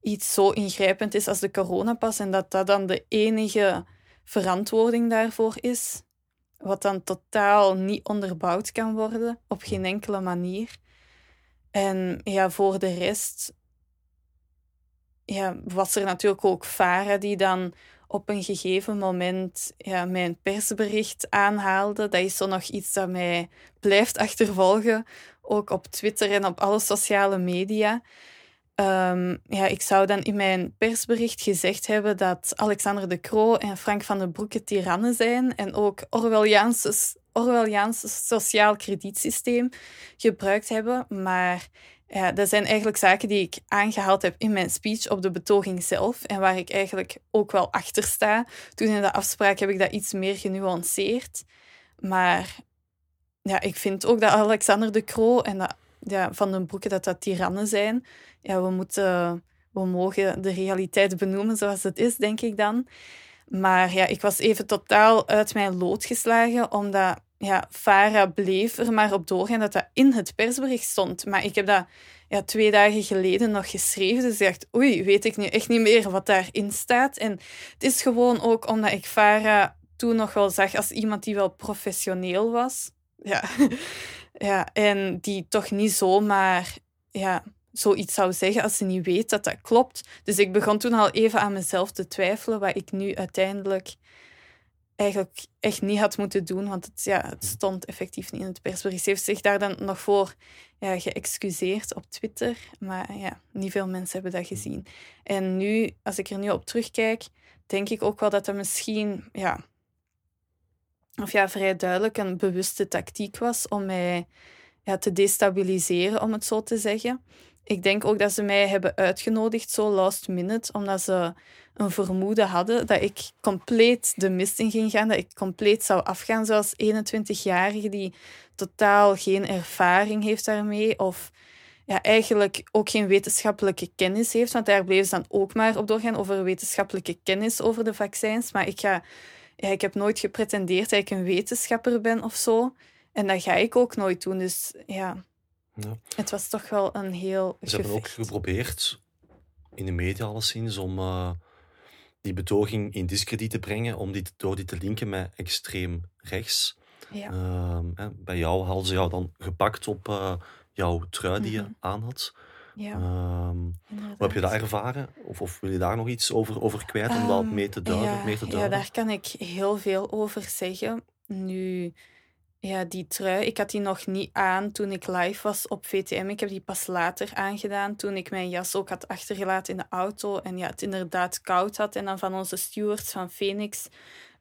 iets zo ingrijpend is als de coronapas en dat dat dan de enige verantwoording daarvoor is, wat dan totaal niet onderbouwd kan worden op geen enkele manier. En ja, voor de rest ja, was er natuurlijk ook Farah die dan op een gegeven moment ja, mijn persbericht aanhaalde. Dat is zo nog iets dat mij blijft achtervolgen, ook op Twitter en op alle sociale media. Um, ja, ik zou dan in mijn persbericht gezegd hebben dat Alexander de Croo en Frank van den Broeke tirannen zijn en ook Orwelliaanse Orwelliaans sociaal kredietsysteem gebruikt hebben. Maar ja, dat zijn eigenlijk zaken die ik aangehaald heb in mijn speech op de betoging zelf en waar ik eigenlijk ook wel achter sta. Toen in de afspraak heb ik dat iets meer genuanceerd. Maar ja, ik vind ook dat Alexander de Croo en dat, ja, Van den Broeke dat dat tirannen zijn. Ja, we, moeten, we mogen de realiteit benoemen zoals het is, denk ik dan. Maar ja, ik was even totaal uit mijn lood geslagen, omdat ja, Farah bleef er maar op doorgaan dat dat in het persbericht stond. Maar ik heb dat ja, twee dagen geleden nog geschreven. Dus ik dacht, oei, weet ik nu echt niet meer wat daarin staat. En het is gewoon ook omdat ik Farah toen nog wel zag als iemand die wel professioneel was. Ja, ja en die toch niet zomaar ja, zoiets zou zeggen als ze niet weet dat dat klopt. Dus ik begon toen al even aan mezelf te twijfelen, wat ik nu uiteindelijk eigenlijk echt niet had moeten doen, want het, ja, het stond effectief niet in het persbericht. Ze heeft zich daar dan nog voor ja, geëxcuseerd op Twitter, maar ja, niet veel mensen hebben dat gezien. En nu, als ik er nu op terugkijk, denk ik ook wel dat dat misschien, ja, of ja, vrij duidelijk een bewuste tactiek was om mij ja, te destabiliseren, om het zo te zeggen. Ik denk ook dat ze mij hebben uitgenodigd zo last minute, omdat ze een vermoeden hadden dat ik compleet de mist in ging gaan, dat ik compleet zou afgaan zoals 21-jarige die totaal geen ervaring heeft daarmee of ja, eigenlijk ook geen wetenschappelijke kennis heeft, want daar bleven ze dan ook maar op doorgaan over wetenschappelijke kennis over de vaccins. Maar ik, ga, ja, ik heb nooit gepretendeerd dat ik een wetenschapper ben of zo. En dat ga ik ook nooit doen. Dus ja, ja. Het was toch wel een heel. Ze hebben ook geprobeerd, in de media alleszins, om uh, die betoging in discrediet te brengen, om die, door die te linken met extreem rechts. Ja. Uh, bij jou hadden ze jou dan gepakt op uh, jouw trui die je mm -hmm. aan had. Ja. Um, hoe heb je dat ervaren? Of, of, wil je daar nog iets over, over kwijt om um, dat mee te duiden? Ja, mee te duiden? ja, daar kan ik heel veel over zeggen. Nu, ja, die trui. Ik had die nog niet aan toen ik live was op VTM. Ik heb die pas later aangedaan, toen ik mijn jas ook had achtergelaten in de auto. En ja, het inderdaad koud had. En dan van onze stewards van Phoenix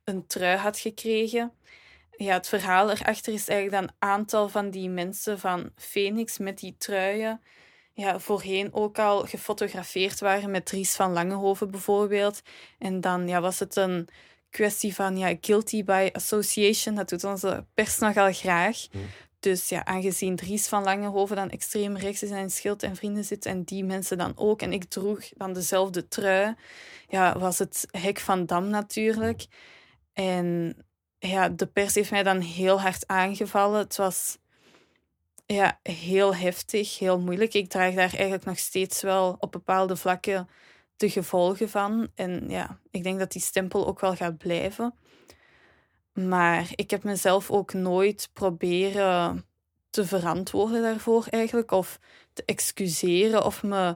een trui had gekregen. Ja, het verhaal erachter is eigenlijk dat een aantal van die mensen van Phoenix met die truien ja, voorheen ook al gefotografeerd waren met Dries van Langehoven bijvoorbeeld. En dan ja, was het een kwestie van ja, guilty by association. Dat doet onze pers nogal graag. Hm. Dus ja, aangezien Dries van Langehoven dan extreem rechts in zijn schild en vrienden zit en die mensen dan ook, en ik droeg dan dezelfde trui, ja, was het hek van Dam natuurlijk. En ja, de pers heeft mij dan heel hard aangevallen. Het was ja, heel heftig, heel moeilijk. Ik draag daar eigenlijk nog steeds wel op bepaalde vlakken de gevolgen van. En ja, ik denk dat die stempel ook wel gaat blijven. Maar ik heb mezelf ook nooit proberen te verantwoorden daarvoor eigenlijk. Of te excuseren of me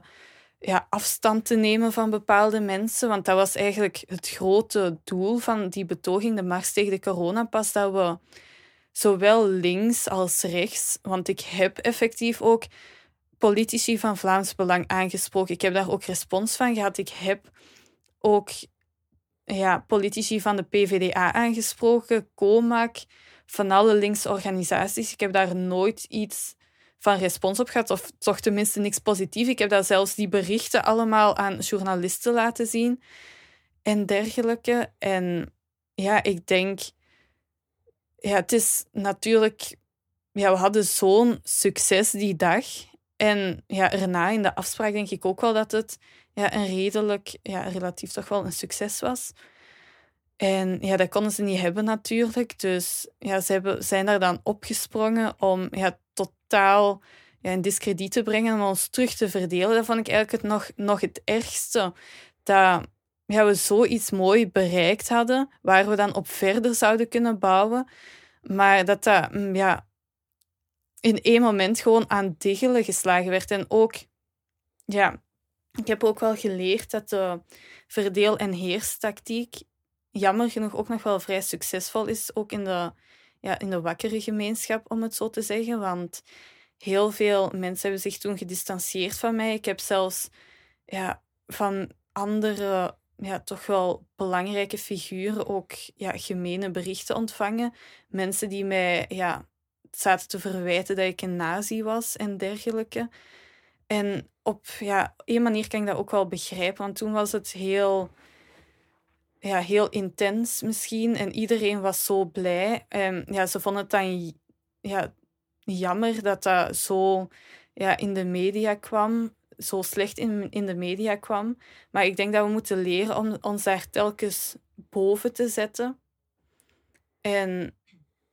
ja, afstand te nemen van bepaalde mensen. Want dat was eigenlijk het grote doel van die betoging, de mars tegen de coronapas, dat we zowel links als rechts, want ik heb effectief ook politici van Vlaams Belang aangesproken. Ik heb daar ook respons van gehad. Ik heb ook ja, politici van de PVDA aangesproken, COMAC, van alle linkse organisaties. Ik heb daar nooit iets van respons op gehad, of toch tenminste niks positiefs. Ik heb daar zelfs die berichten allemaal aan journalisten laten zien en dergelijke. En ja, ik denk, ja, het is natuurlijk, ja, we hadden zo'n succes die dag. En ja, erna in de afspraak denk ik ook wel dat het ja, een redelijk, ja, relatief toch wel een succes was. En ja, dat konden ze niet hebben natuurlijk. Dus ja, ze hebben, zijn daar dan opgesprongen om ja, totaal ja, in discrediet te brengen en ons terug te verdelen. Dat vond ik eigenlijk het nog, nog het ergste. Dat ja, we zoiets mooi bereikt hadden, waar we dan op verder zouden kunnen bouwen. Maar dat dat mm, ja, in één moment gewoon aan diggelen geslagen werd. En ook, ja, ik heb ook wel geleerd dat de verdeel- en heerstactiek jammer genoeg ook nog wel vrij succesvol is, ook in de, ja, in de wakkere gemeenschap, om het zo te zeggen. Want heel veel mensen hebben zich toen gedistanceerd van mij. Ik heb zelfs ja, van andere, ja, toch wel belangrijke figuren ook ja, gemene berichten ontvangen. Mensen die mij ja, zaten te verwijten dat ik een nazi was en dergelijke. En op ja, een manier kan ik dat ook wel begrijpen, want toen was het heel ja, heel intens misschien. En iedereen was zo blij. En ja, ze vonden het dan ja, jammer dat dat zo ja, in de media kwam. Zo slecht in, in de media kwam. Maar ik denk dat we moeten leren om ons daar telkens boven te zetten. En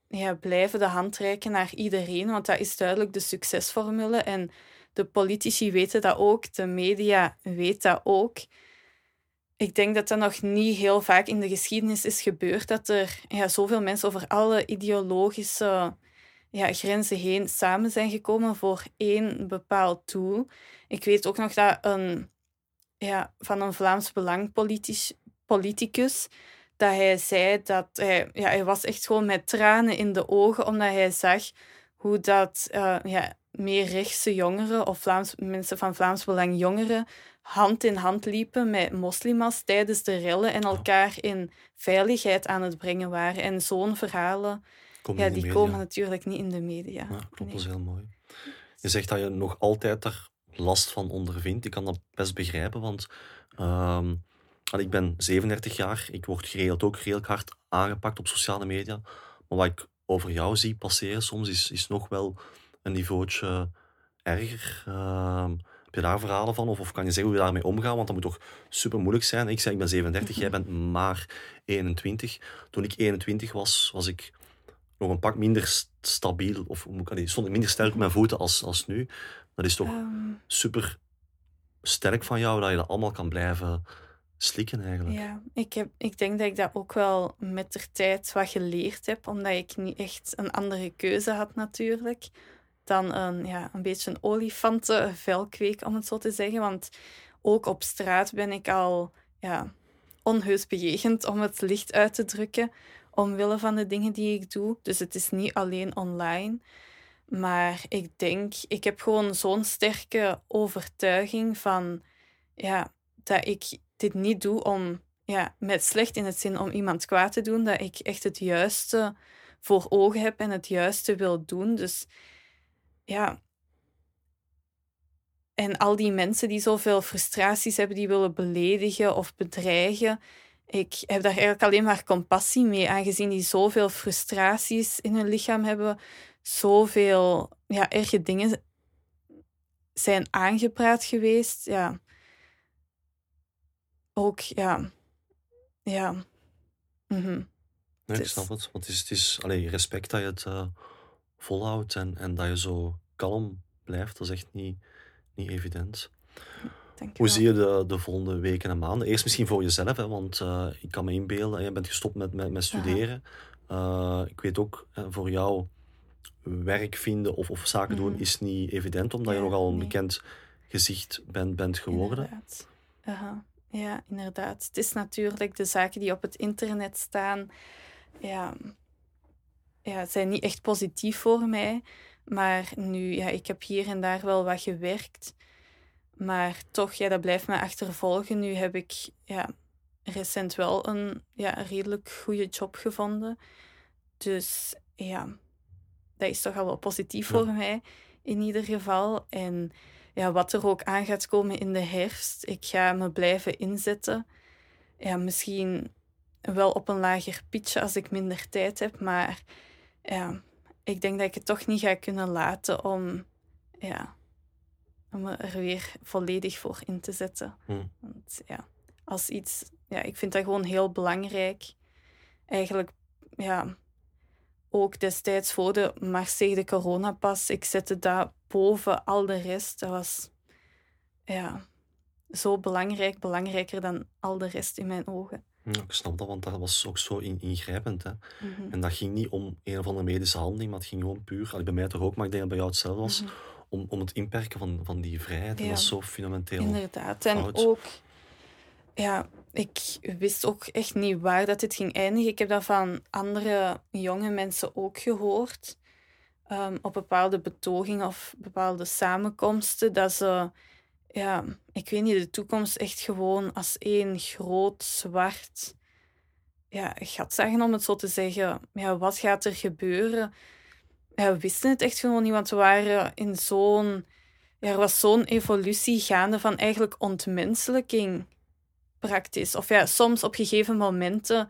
ja, blijven de hand reiken naar iedereen, want dat is duidelijk de succesformule. En de politici weten dat ook, de media weten dat ook ik denk dat dat nog niet heel vaak in de geschiedenis is gebeurd, dat er ja, zoveel mensen over alle ideologische ja, grenzen heen samen zijn gekomen voor één bepaald doel. Ik weet ook nog dat een, ja, van een Vlaams Belang politicus, dat hij zei dat hij, ja, hij was echt gewoon met tranen in de ogen, omdat hij zag hoe dat uh, ja, meer rechtse jongeren of Vlaams, mensen van Vlaams Belang jongeren hand in hand liepen met moslims tijdens de rellen en elkaar in veiligheid aan het brengen waren. En zo'n verhalen, ja, die komen natuurlijk niet in de media. Ja, klopt, dat is heel mooi. Je zegt dat je nog altijd daar last van ondervindt. Ik kan dat best begrijpen, want uh, ik ben 37 jaar. Ik word geregeld ook redelijk hard aangepakt op sociale media. Maar wat ik over jou zie passeren soms is, is nog wel een niveautje erger. Uh, je daar verhalen van? Of, of kan je zeggen hoe je daarmee omgaat? Want dat moet toch super moeilijk zijn. Ik zeg, ik ben 37, jij bent maar 21. Toen ik 21 was, was ik nog een pak minder stabiel. Of stond ik minder sterk op mijn voeten als, als nu. Dat is toch ehm. super sterk van jou dat je dat allemaal kan blijven slikken eigenlijk. Ja, ik, heb, ik denk dat ik dat ook wel met de tijd wat geleerd heb, omdat ik niet echt een andere keuze had natuurlijk dan een, ja, een beetje een olifantenvelkweek, om het zo te zeggen. Want ook op straat ben ik al ja, onheus bejegend, om het licht uit te drukken, omwille van de dingen die ik doe. Dus het is niet alleen online. Maar ik denk, ik heb gewoon zo'n sterke overtuiging van ja, dat ik dit niet doe om, ja, met slecht in het zin om iemand kwaad te doen, dat ik echt het juiste voor ogen heb en het juiste wil doen. Dus ja. En al die mensen die zoveel frustraties hebben, die willen beledigen of bedreigen. Ik heb daar eigenlijk alleen maar compassie mee, aangezien die zoveel frustraties in hun lichaam hebben, zoveel ja, erge dingen zijn aangepraat geweest. Ja. Ook, ja. Ja. Mm Nee, ik snap het. Want het is, het is allee, respect dat je het uh, volhoudt en, en dat je zo kalm blijft, dat is echt niet, niet evident. Hoe zie je de, de volgende weken en maanden? Eerst misschien voor jezelf, hè, want uh, ik kan me inbeelden, je bent gestopt met, met, met studeren. Uh, ik weet ook, voor jou werk vinden of, of zaken doen mhm. is niet evident, omdat je nogal een bekend gezicht bent, bent geworden. Inderdaad. Ja, inderdaad. Het is natuurlijk de zaken die op het internet staan. Ja, ja, zijn niet echt positief voor mij. Maar nu, ja, ik heb hier en daar wel wat gewerkt. Maar toch, ja, dat blijft me achtervolgen. Nu heb ik ja, recent wel een ja, redelijk goede job gevonden. Dus ja, dat is toch al wel positief voor mij in ieder geval. En ja, wat er ook aan gaat komen in de herfst, ik ga me blijven inzetten. Ja, misschien wel op een lager pitje als ik minder tijd heb, maar ja, ik denk dat ik het toch niet ga kunnen laten om, ja, om er weer volledig voor in te zetten. Hmm. Want ja, als iets, ja, ik vind dat gewoon heel belangrijk. Eigenlijk, ja, ook destijds voor de mars tegen de coronapas, ik zette dat boven al de rest. Dat was, ja, zo belangrijk, belangrijker dan al de rest in mijn ogen. Ja, ik snap dat, want dat was ook zo in, ingrijpend. Hè? Mhm. En dat ging niet om een of andere medische handeling, maar het ging gewoon puur, bij mij toch ook, maar ik denk dat bij jou hetzelfde was, Mhm. Om, om het inperken van, van die vrijheid. Ja. dat is zo fundamenteel. Inderdaad. En fout. ook, ja, ik wist ook echt niet waar dat dit ging eindigen. Ik heb dat van andere jonge mensen ook gehoord. ehm, op bepaalde betogingen of bepaalde samenkomsten. Dat ze, ja, ik weet niet, de toekomst echt gewoon als één groot zwart ja, gat zagen, om het zo te zeggen. Ja, wat gaat er gebeuren? Ja, we wisten het echt gewoon niet, want we waren in zo'n ja, er was zo'n evolutie gaande van eigenlijk ontmenselijking praktisch. Of ja, soms op gegeven momenten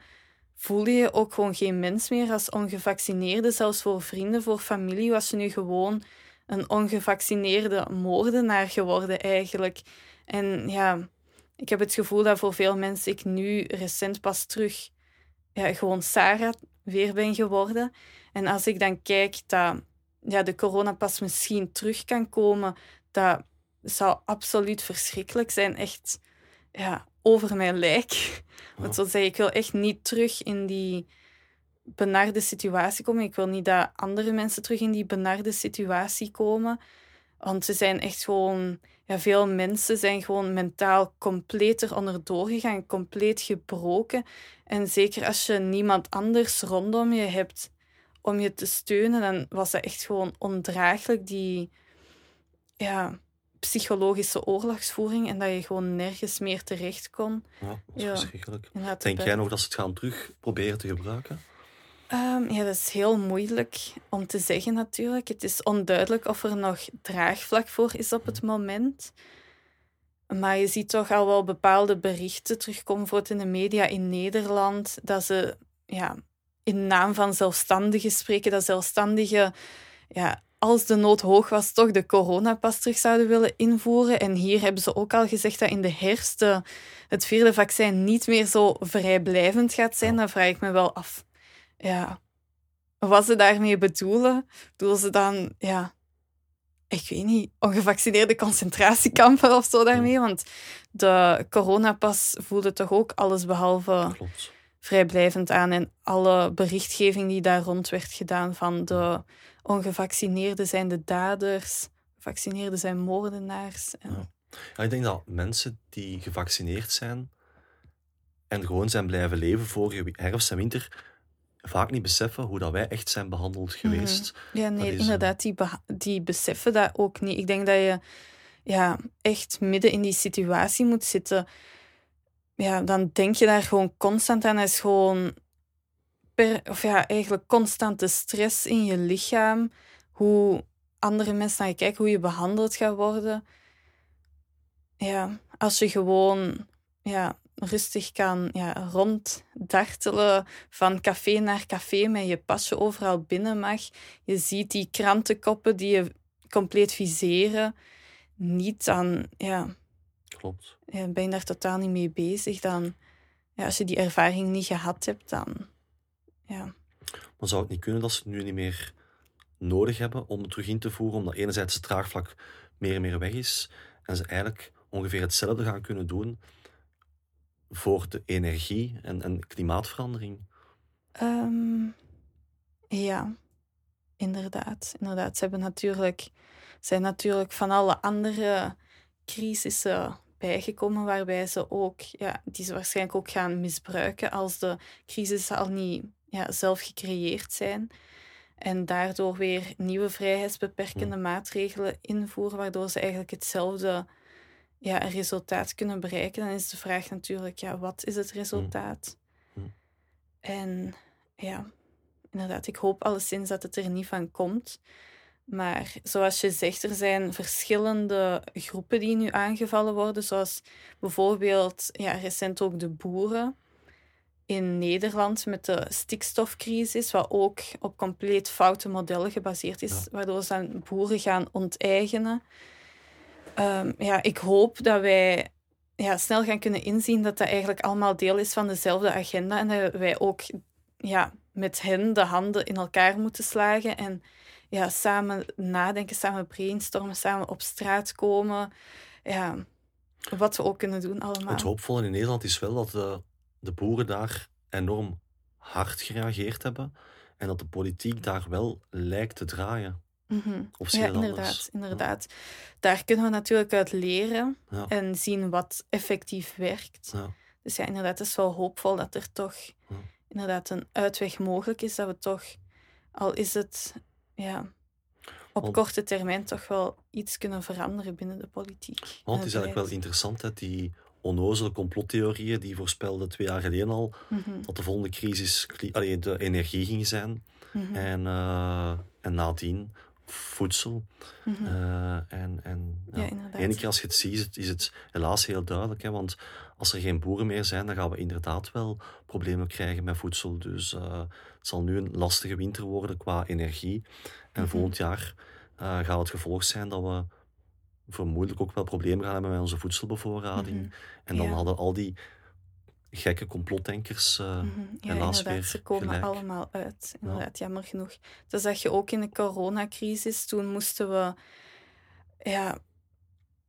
voelde je ook gewoon geen mens meer als ongevaccineerde. Zelfs voor vrienden, voor familie was je nu gewoon een ongevaccineerde moordenaar geworden eigenlijk. En ja, ik heb het gevoel dat voor veel mensen ik nu recent pas terug ja, gewoon Sarah weer ben geworden. En als ik dan kijk dat ja, de coronapas misschien terug kan komen, dat zou absoluut verschrikkelijk zijn. Echt ja, over mijn lijk. Want zo zeg ik wil echt niet terug in die benarde situatie komen. Ik wil niet dat andere mensen terug in die benarde situatie komen. Want ze zijn echt gewoon... Ja, veel mensen zijn gewoon mentaal compleet eronder doorgegaan, compleet gebroken. En zeker als je niemand anders rondom je hebt om je te steunen, dan was dat echt gewoon ondraaglijk, die ja, psychologische oorlogsvoering. En dat je gewoon nergens meer terecht kon. Ja, dat is Ja. verschrikkelijk. Denk jij nog dat ze het gaan terug proberen te gebruiken? Ehm, ja, dat is heel moeilijk om te zeggen natuurlijk. Het is onduidelijk of er nog draagvlak voor is op het moment. Maar je ziet toch al wel bepaalde berichten terugkomen, bijvoorbeeld in de media in Nederland, dat ze ja, in naam van zelfstandigen spreken, dat zelfstandigen, ja, als de nood hoog was, toch de coronapas terug zouden willen invoeren. En hier hebben ze ook al gezegd dat in de herfst eh, het vierde vaccin niet meer zo vrijblijvend gaat zijn. Dan vraag ik me wel af ja, wat ze daarmee bedoelen. Bedoelen ze dan, ja, ik weet niet, ongevaccineerde concentratiekampen of zo daarmee? Want de coronapas voelde toch ook alles behalve Klopt. vrijblijvend aan. En alle berichtgeving die daar rond werd gedaan van de ongevaccineerden zijn de daders, gevaccineerden zijn moordenaars. En, Ja. Ja, ik denk dat mensen die gevaccineerd zijn en gewoon zijn blijven leven vorige herfst en winter, vaak niet beseffen hoe dat wij echt zijn behandeld geweest. Ja, nee, Dat is, inderdaad, die, die beseffen dat ook niet. Ik denk dat je ja, echt midden in die situatie moet zitten. Ja, dan denk je daar gewoon constant aan. Het is gewoon per, of ja, eigenlijk constante stress in je lichaam. Hoe andere mensen naar je kijken, hoe je behandeld gaat worden. Ja, als je gewoon ja, rustig kan ja, ronddartelen van café naar café met je pasje overal binnen mag. Je ziet die krantenkoppen die je compleet viseren. Niet dan, ja, Klopt. ja, ben je daar totaal niet mee bezig. Dan, ja, als je die ervaring niet gehad hebt, dan, ja. Maar zou het niet kunnen dat ze het nu niet meer nodig hebben om het terug in te voeren, omdat enerzijds het draagvlak meer en meer weg is en ze eigenlijk ongeveer hetzelfde gaan kunnen doen voor de energie en, en klimaatverandering? Ehm, ja, inderdaad. Inderdaad. Ze hebben natuurlijk, zijn natuurlijk van alle andere crisissen bijgekomen, waarbij ze ook, ja, die ze waarschijnlijk ook gaan misbruiken als de crisissen al niet ja, zelf gecreëerd zijn. En daardoor weer nieuwe vrijheidsbeperkende Hm. maatregelen invoeren, waardoor ze eigenlijk hetzelfde ja, resultaat kunnen bereiken. Dan is de vraag natuurlijk, ja, wat is het resultaat? Hm. En ja, inderdaad, ik hoop alleszins dat het er niet van komt. Maar zoals je zegt, er zijn verschillende groepen die nu aangevallen worden, zoals bijvoorbeeld ja, recent ook de boeren in Nederland met de stikstofcrisis, wat ook op compleet foute modellen gebaseerd is, Ja. waardoor ze dan boeren gaan onteigenen. Ehm, ja, ik hoop dat wij ja, snel gaan kunnen inzien dat dat eigenlijk allemaal deel is van dezelfde agenda en dat wij ook ja, met hen de handen in elkaar moeten slagen en ja, samen nadenken, samen brainstormen, samen op straat komen. Ja, wat we ook kunnen doen allemaal. Het hoopvolle in Nederland is wel dat de, de boeren daar enorm hard gereageerd hebben en dat de politiek daar wel lijkt te draaien. Mhm. Of Ja, dat inderdaad, anders? inderdaad. Daar kunnen we natuurlijk uit leren Ja. en zien wat effectief werkt. Dus ja, inderdaad, het is wel hoopvol dat er toch inderdaad een uitweg mogelijk is. Dat we toch, al is het ja, op Want- korte termijn, toch wel iets kunnen veranderen binnen de politiek. Want het is eigenlijk wel interessant, hè, die onnozele complottheorieën die voorspelden twee jaar geleden al Mhm, dat de volgende crisis kli- allee, de energie ging zijn mhm, en, eh, en nadien voedsel. Eh, en, en ja. Keer als je het ziet, is het, is het helaas heel duidelijk. Hè, want als er geen boeren meer zijn, dan gaan we inderdaad wel problemen krijgen met voedsel. Dus eh, het zal nu een lastige winter worden qua energie. En Mhm. volgend jaar eh, gaat het gevolg zijn dat we vermoedelijk ook wel problemen gaan hebben met onze voedselbevoorrading. Mhm, En dan ja. hadden al die gekke complotdenkers eh, Mhm. Ja, helaas weer ze komen gelijk. allemaal uit. Inderdaad, jammer genoeg. Dat zag je ook in de coronacrisis. Toen moesten we... Ja,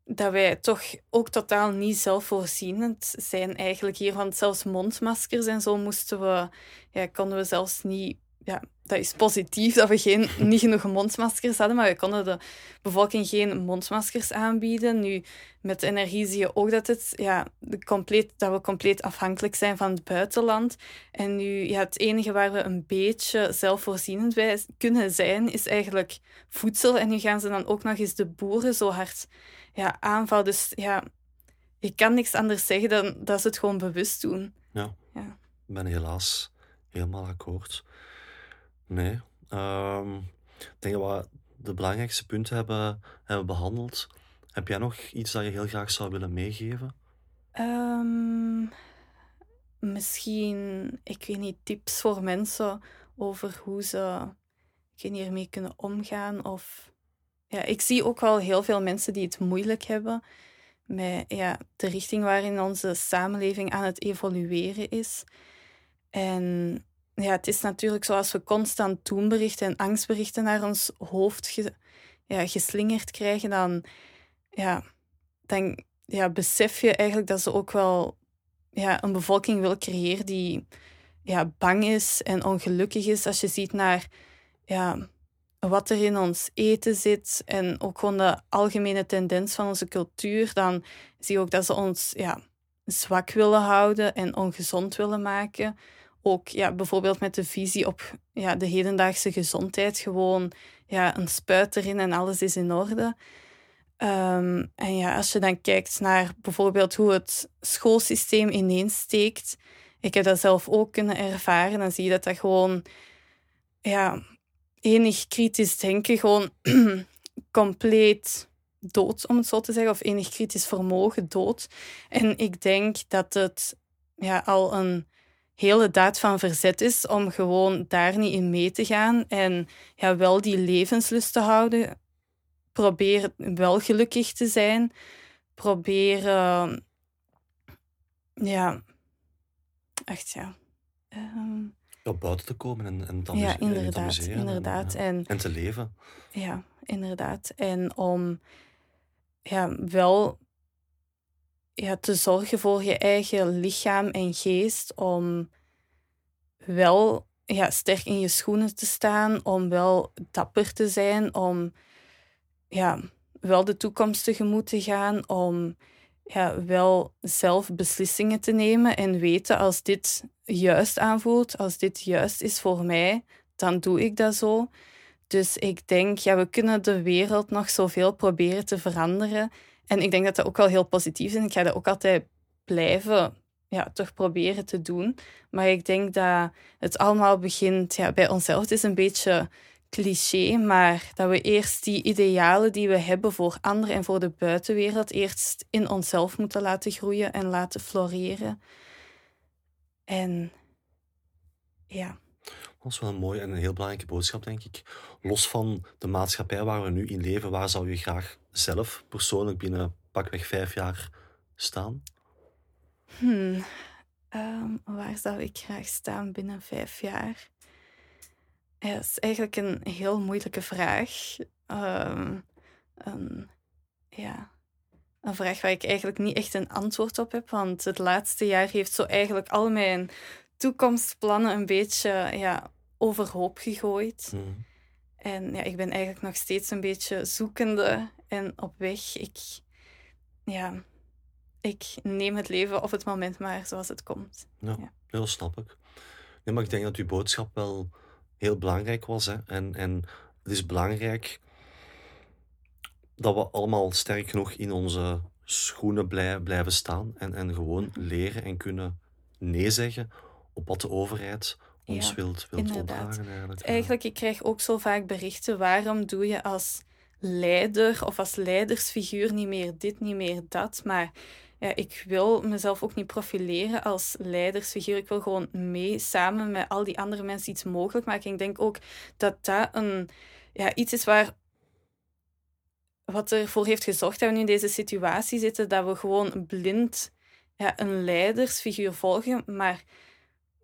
dat wij toch ook totaal niet zelfvoorzienend zijn eigenlijk hier. Want zelfs mondmaskers en zo moesten we... Ja, konden we zelfs niet... Ja, dat is positief dat we geen, niet genoeg mondmaskers hadden, maar we konden de bevolking geen mondmaskers aanbieden. Nu, met energie zie je ook dat, het, ja, de compleet, dat we compleet afhankelijk zijn van het buitenland. En nu, ja, het enige waar we een beetje zelfvoorzienend bij kunnen zijn, is eigenlijk voedsel. En nu gaan ze dan ook nog eens de boeren zo hard ja, aanvallen. Dus ja, je kan niks anders zeggen dan dat ze het gewoon bewust doen. Ja. Ja. Ik ben helaas helemaal akkoord. Nee. ehm, ik denk dat we de belangrijkste punten hebben, hebben behandeld. Heb jij nog iets dat je heel graag zou willen meegeven? Ehm, misschien, ik weet niet, tips voor mensen over hoe ze ik weet niet, ermee kunnen omgaan. Of, ja, ik zie ook wel heel veel mensen die het moeilijk hebben met ja, de richting waarin onze samenleving aan het evolueren is. En ja, het is natuurlijk zoals we constant doemberichten en angstberichten naar ons hoofd ja, geslingerd krijgen, dan, ja, dan ja, besef je eigenlijk dat ze ook wel ja, een bevolking wil creëren die ja, bang is en ongelukkig is. Als je ziet naar ja, wat er in ons eten zit en ook gewoon de algemene tendens van onze cultuur, dan zie je ook dat ze ons ja, zwak willen houden en ongezond willen maken. Ook ja, bijvoorbeeld met de visie op ja, de hedendaagse gezondheid. Gewoon ja, een spuit erin en alles is in orde. Ehm, en ja, als je dan kijkt naar bijvoorbeeld hoe het schoolsysteem ineensteekt, ik heb dat zelf ook kunnen ervaren, dan zie je dat dat gewoon, ja, enig kritisch denken gewoon compleet dood, om het zo te zeggen, of enig kritisch vermogen dood. En ik denk dat het ja, al een hele daad van verzet is om gewoon daar niet in mee te gaan en ja, wel die levenslust te houden. Probeer wel gelukkig te zijn. Probeer, uh, ja, echt ja. Um, op buiten te komen en, en, te, ja, inderdaad, en inderdaad. En, en, en te leven. Ja, inderdaad. En om ja, wel ja, te zorgen voor je eigen lichaam en geest, om wel ja, sterk in je schoenen te staan, om wel dapper te zijn, om ja, wel de toekomst tegemoet te gaan, om ja, wel zelf beslissingen te nemen en weten als dit juist aanvoelt, als dit juist is voor mij, dan doe ik dat zo. Dus ik denk, ja, we kunnen de wereld nog zoveel proberen te veranderen. En ik denk dat dat ook wel heel positief is. En ik ga dat ook altijd blijven ja, toch proberen te doen. Maar ik denk dat het allemaal begint ja, bij onszelf. Het is een beetje cliché, maar dat we eerst die idealen die we hebben voor anderen en voor de buitenwereld eerst in onszelf moeten laten groeien en laten floreren. En ja. Dat is wel een mooie en een heel belangrijke boodschap, denk ik. Los van de maatschappij waar we nu in leven, waar zou je graag zelf persoonlijk binnen pakweg vijf jaar staan? Hmm. Um, waar zou ik graag staan binnen vijf jaar? Ja, dat is eigenlijk een heel moeilijke vraag. Een, ja, een vraag waar ik eigenlijk niet echt een antwoord op heb, want het laatste jaar heeft zo eigenlijk al mijn toekomstplannen een beetje ja, overhoop gegooid. Mm. En ja, ik ben eigenlijk nog steeds een beetje zoekende en op weg. Ik, ja, ik neem het leven op het moment maar zoals het komt. Ja, ja. dat snap ik. Nee, maar ik denk dat uw boodschap wel heel belangrijk was. Hè? En, en het is belangrijk dat we allemaal sterk genoeg in onze schoenen blijven staan en, en gewoon leren en kunnen nee zeggen op wat de overheid ons ja, wilt, wilt. Eigenlijk. eigenlijk, ik krijg ook zo vaak berichten, waarom doe je als leider of als leidersfiguur niet meer dit, niet meer dat, maar ja, ik wil mezelf ook niet profileren als leidersfiguur. Ik wil gewoon mee, samen met al die andere mensen iets mogelijk maken. Ik denk ook dat dat een, ja, iets is waar wat ervoor heeft gezorgd dat we nu in deze situatie zitten, dat we gewoon blind ja, een leidersfiguur volgen. Maar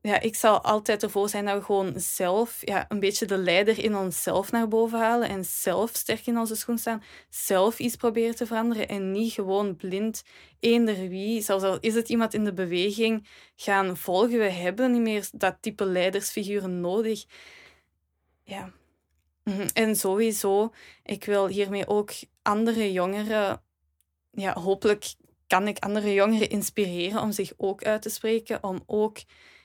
ja, ik zal altijd ervoor zijn dat we gewoon zelf ja, een beetje de leider in onszelf naar boven halen en zelf sterk in onze schoen staan, zelf iets proberen te veranderen en niet gewoon blind eender wie, zelfs al is het iemand in de beweging, gaan volgen. We hebben niet meer dat type leidersfiguren nodig. Ja. Mhm. En sowieso, ik wil hiermee ook andere jongeren, ja, hopelijk kan ik andere jongeren inspireren om zich ook uit te spreken, om ook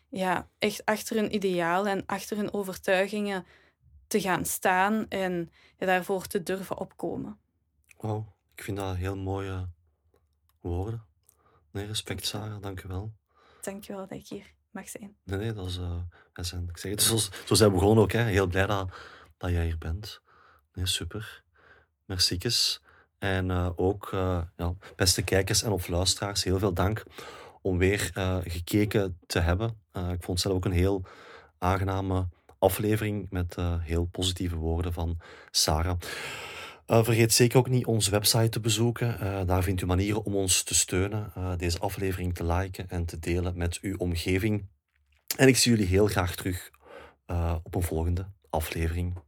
ja, echt achter hun ideaal en achter hun overtuigingen te gaan staan en daarvoor te durven opkomen. Oh, ik vind dat heel mooie woorden. Nee, respect Sarah, dank je wel. Dank je wel dat ik hier mag zijn. Nee, nee, dat is, uh, zijn, ik zeg het, zoals, zo zijn we begonnen ook, hè. heel blij dat, dat jij hier bent. Nee, super. Merciekes. En uh, ook, uh, ja, beste kijkers en of luisteraars, heel veel dank om weer uh, gekeken te hebben. Uh, ik vond het zelf ook een heel aangename aflevering met uh, heel positieve woorden van Sarah. vergeet zeker ook niet onze website te bezoeken. daar vindt u manieren om ons te steunen, deze aflevering te liken en te delen met uw omgeving. En ik zie jullie heel graag terug op een volgende aflevering.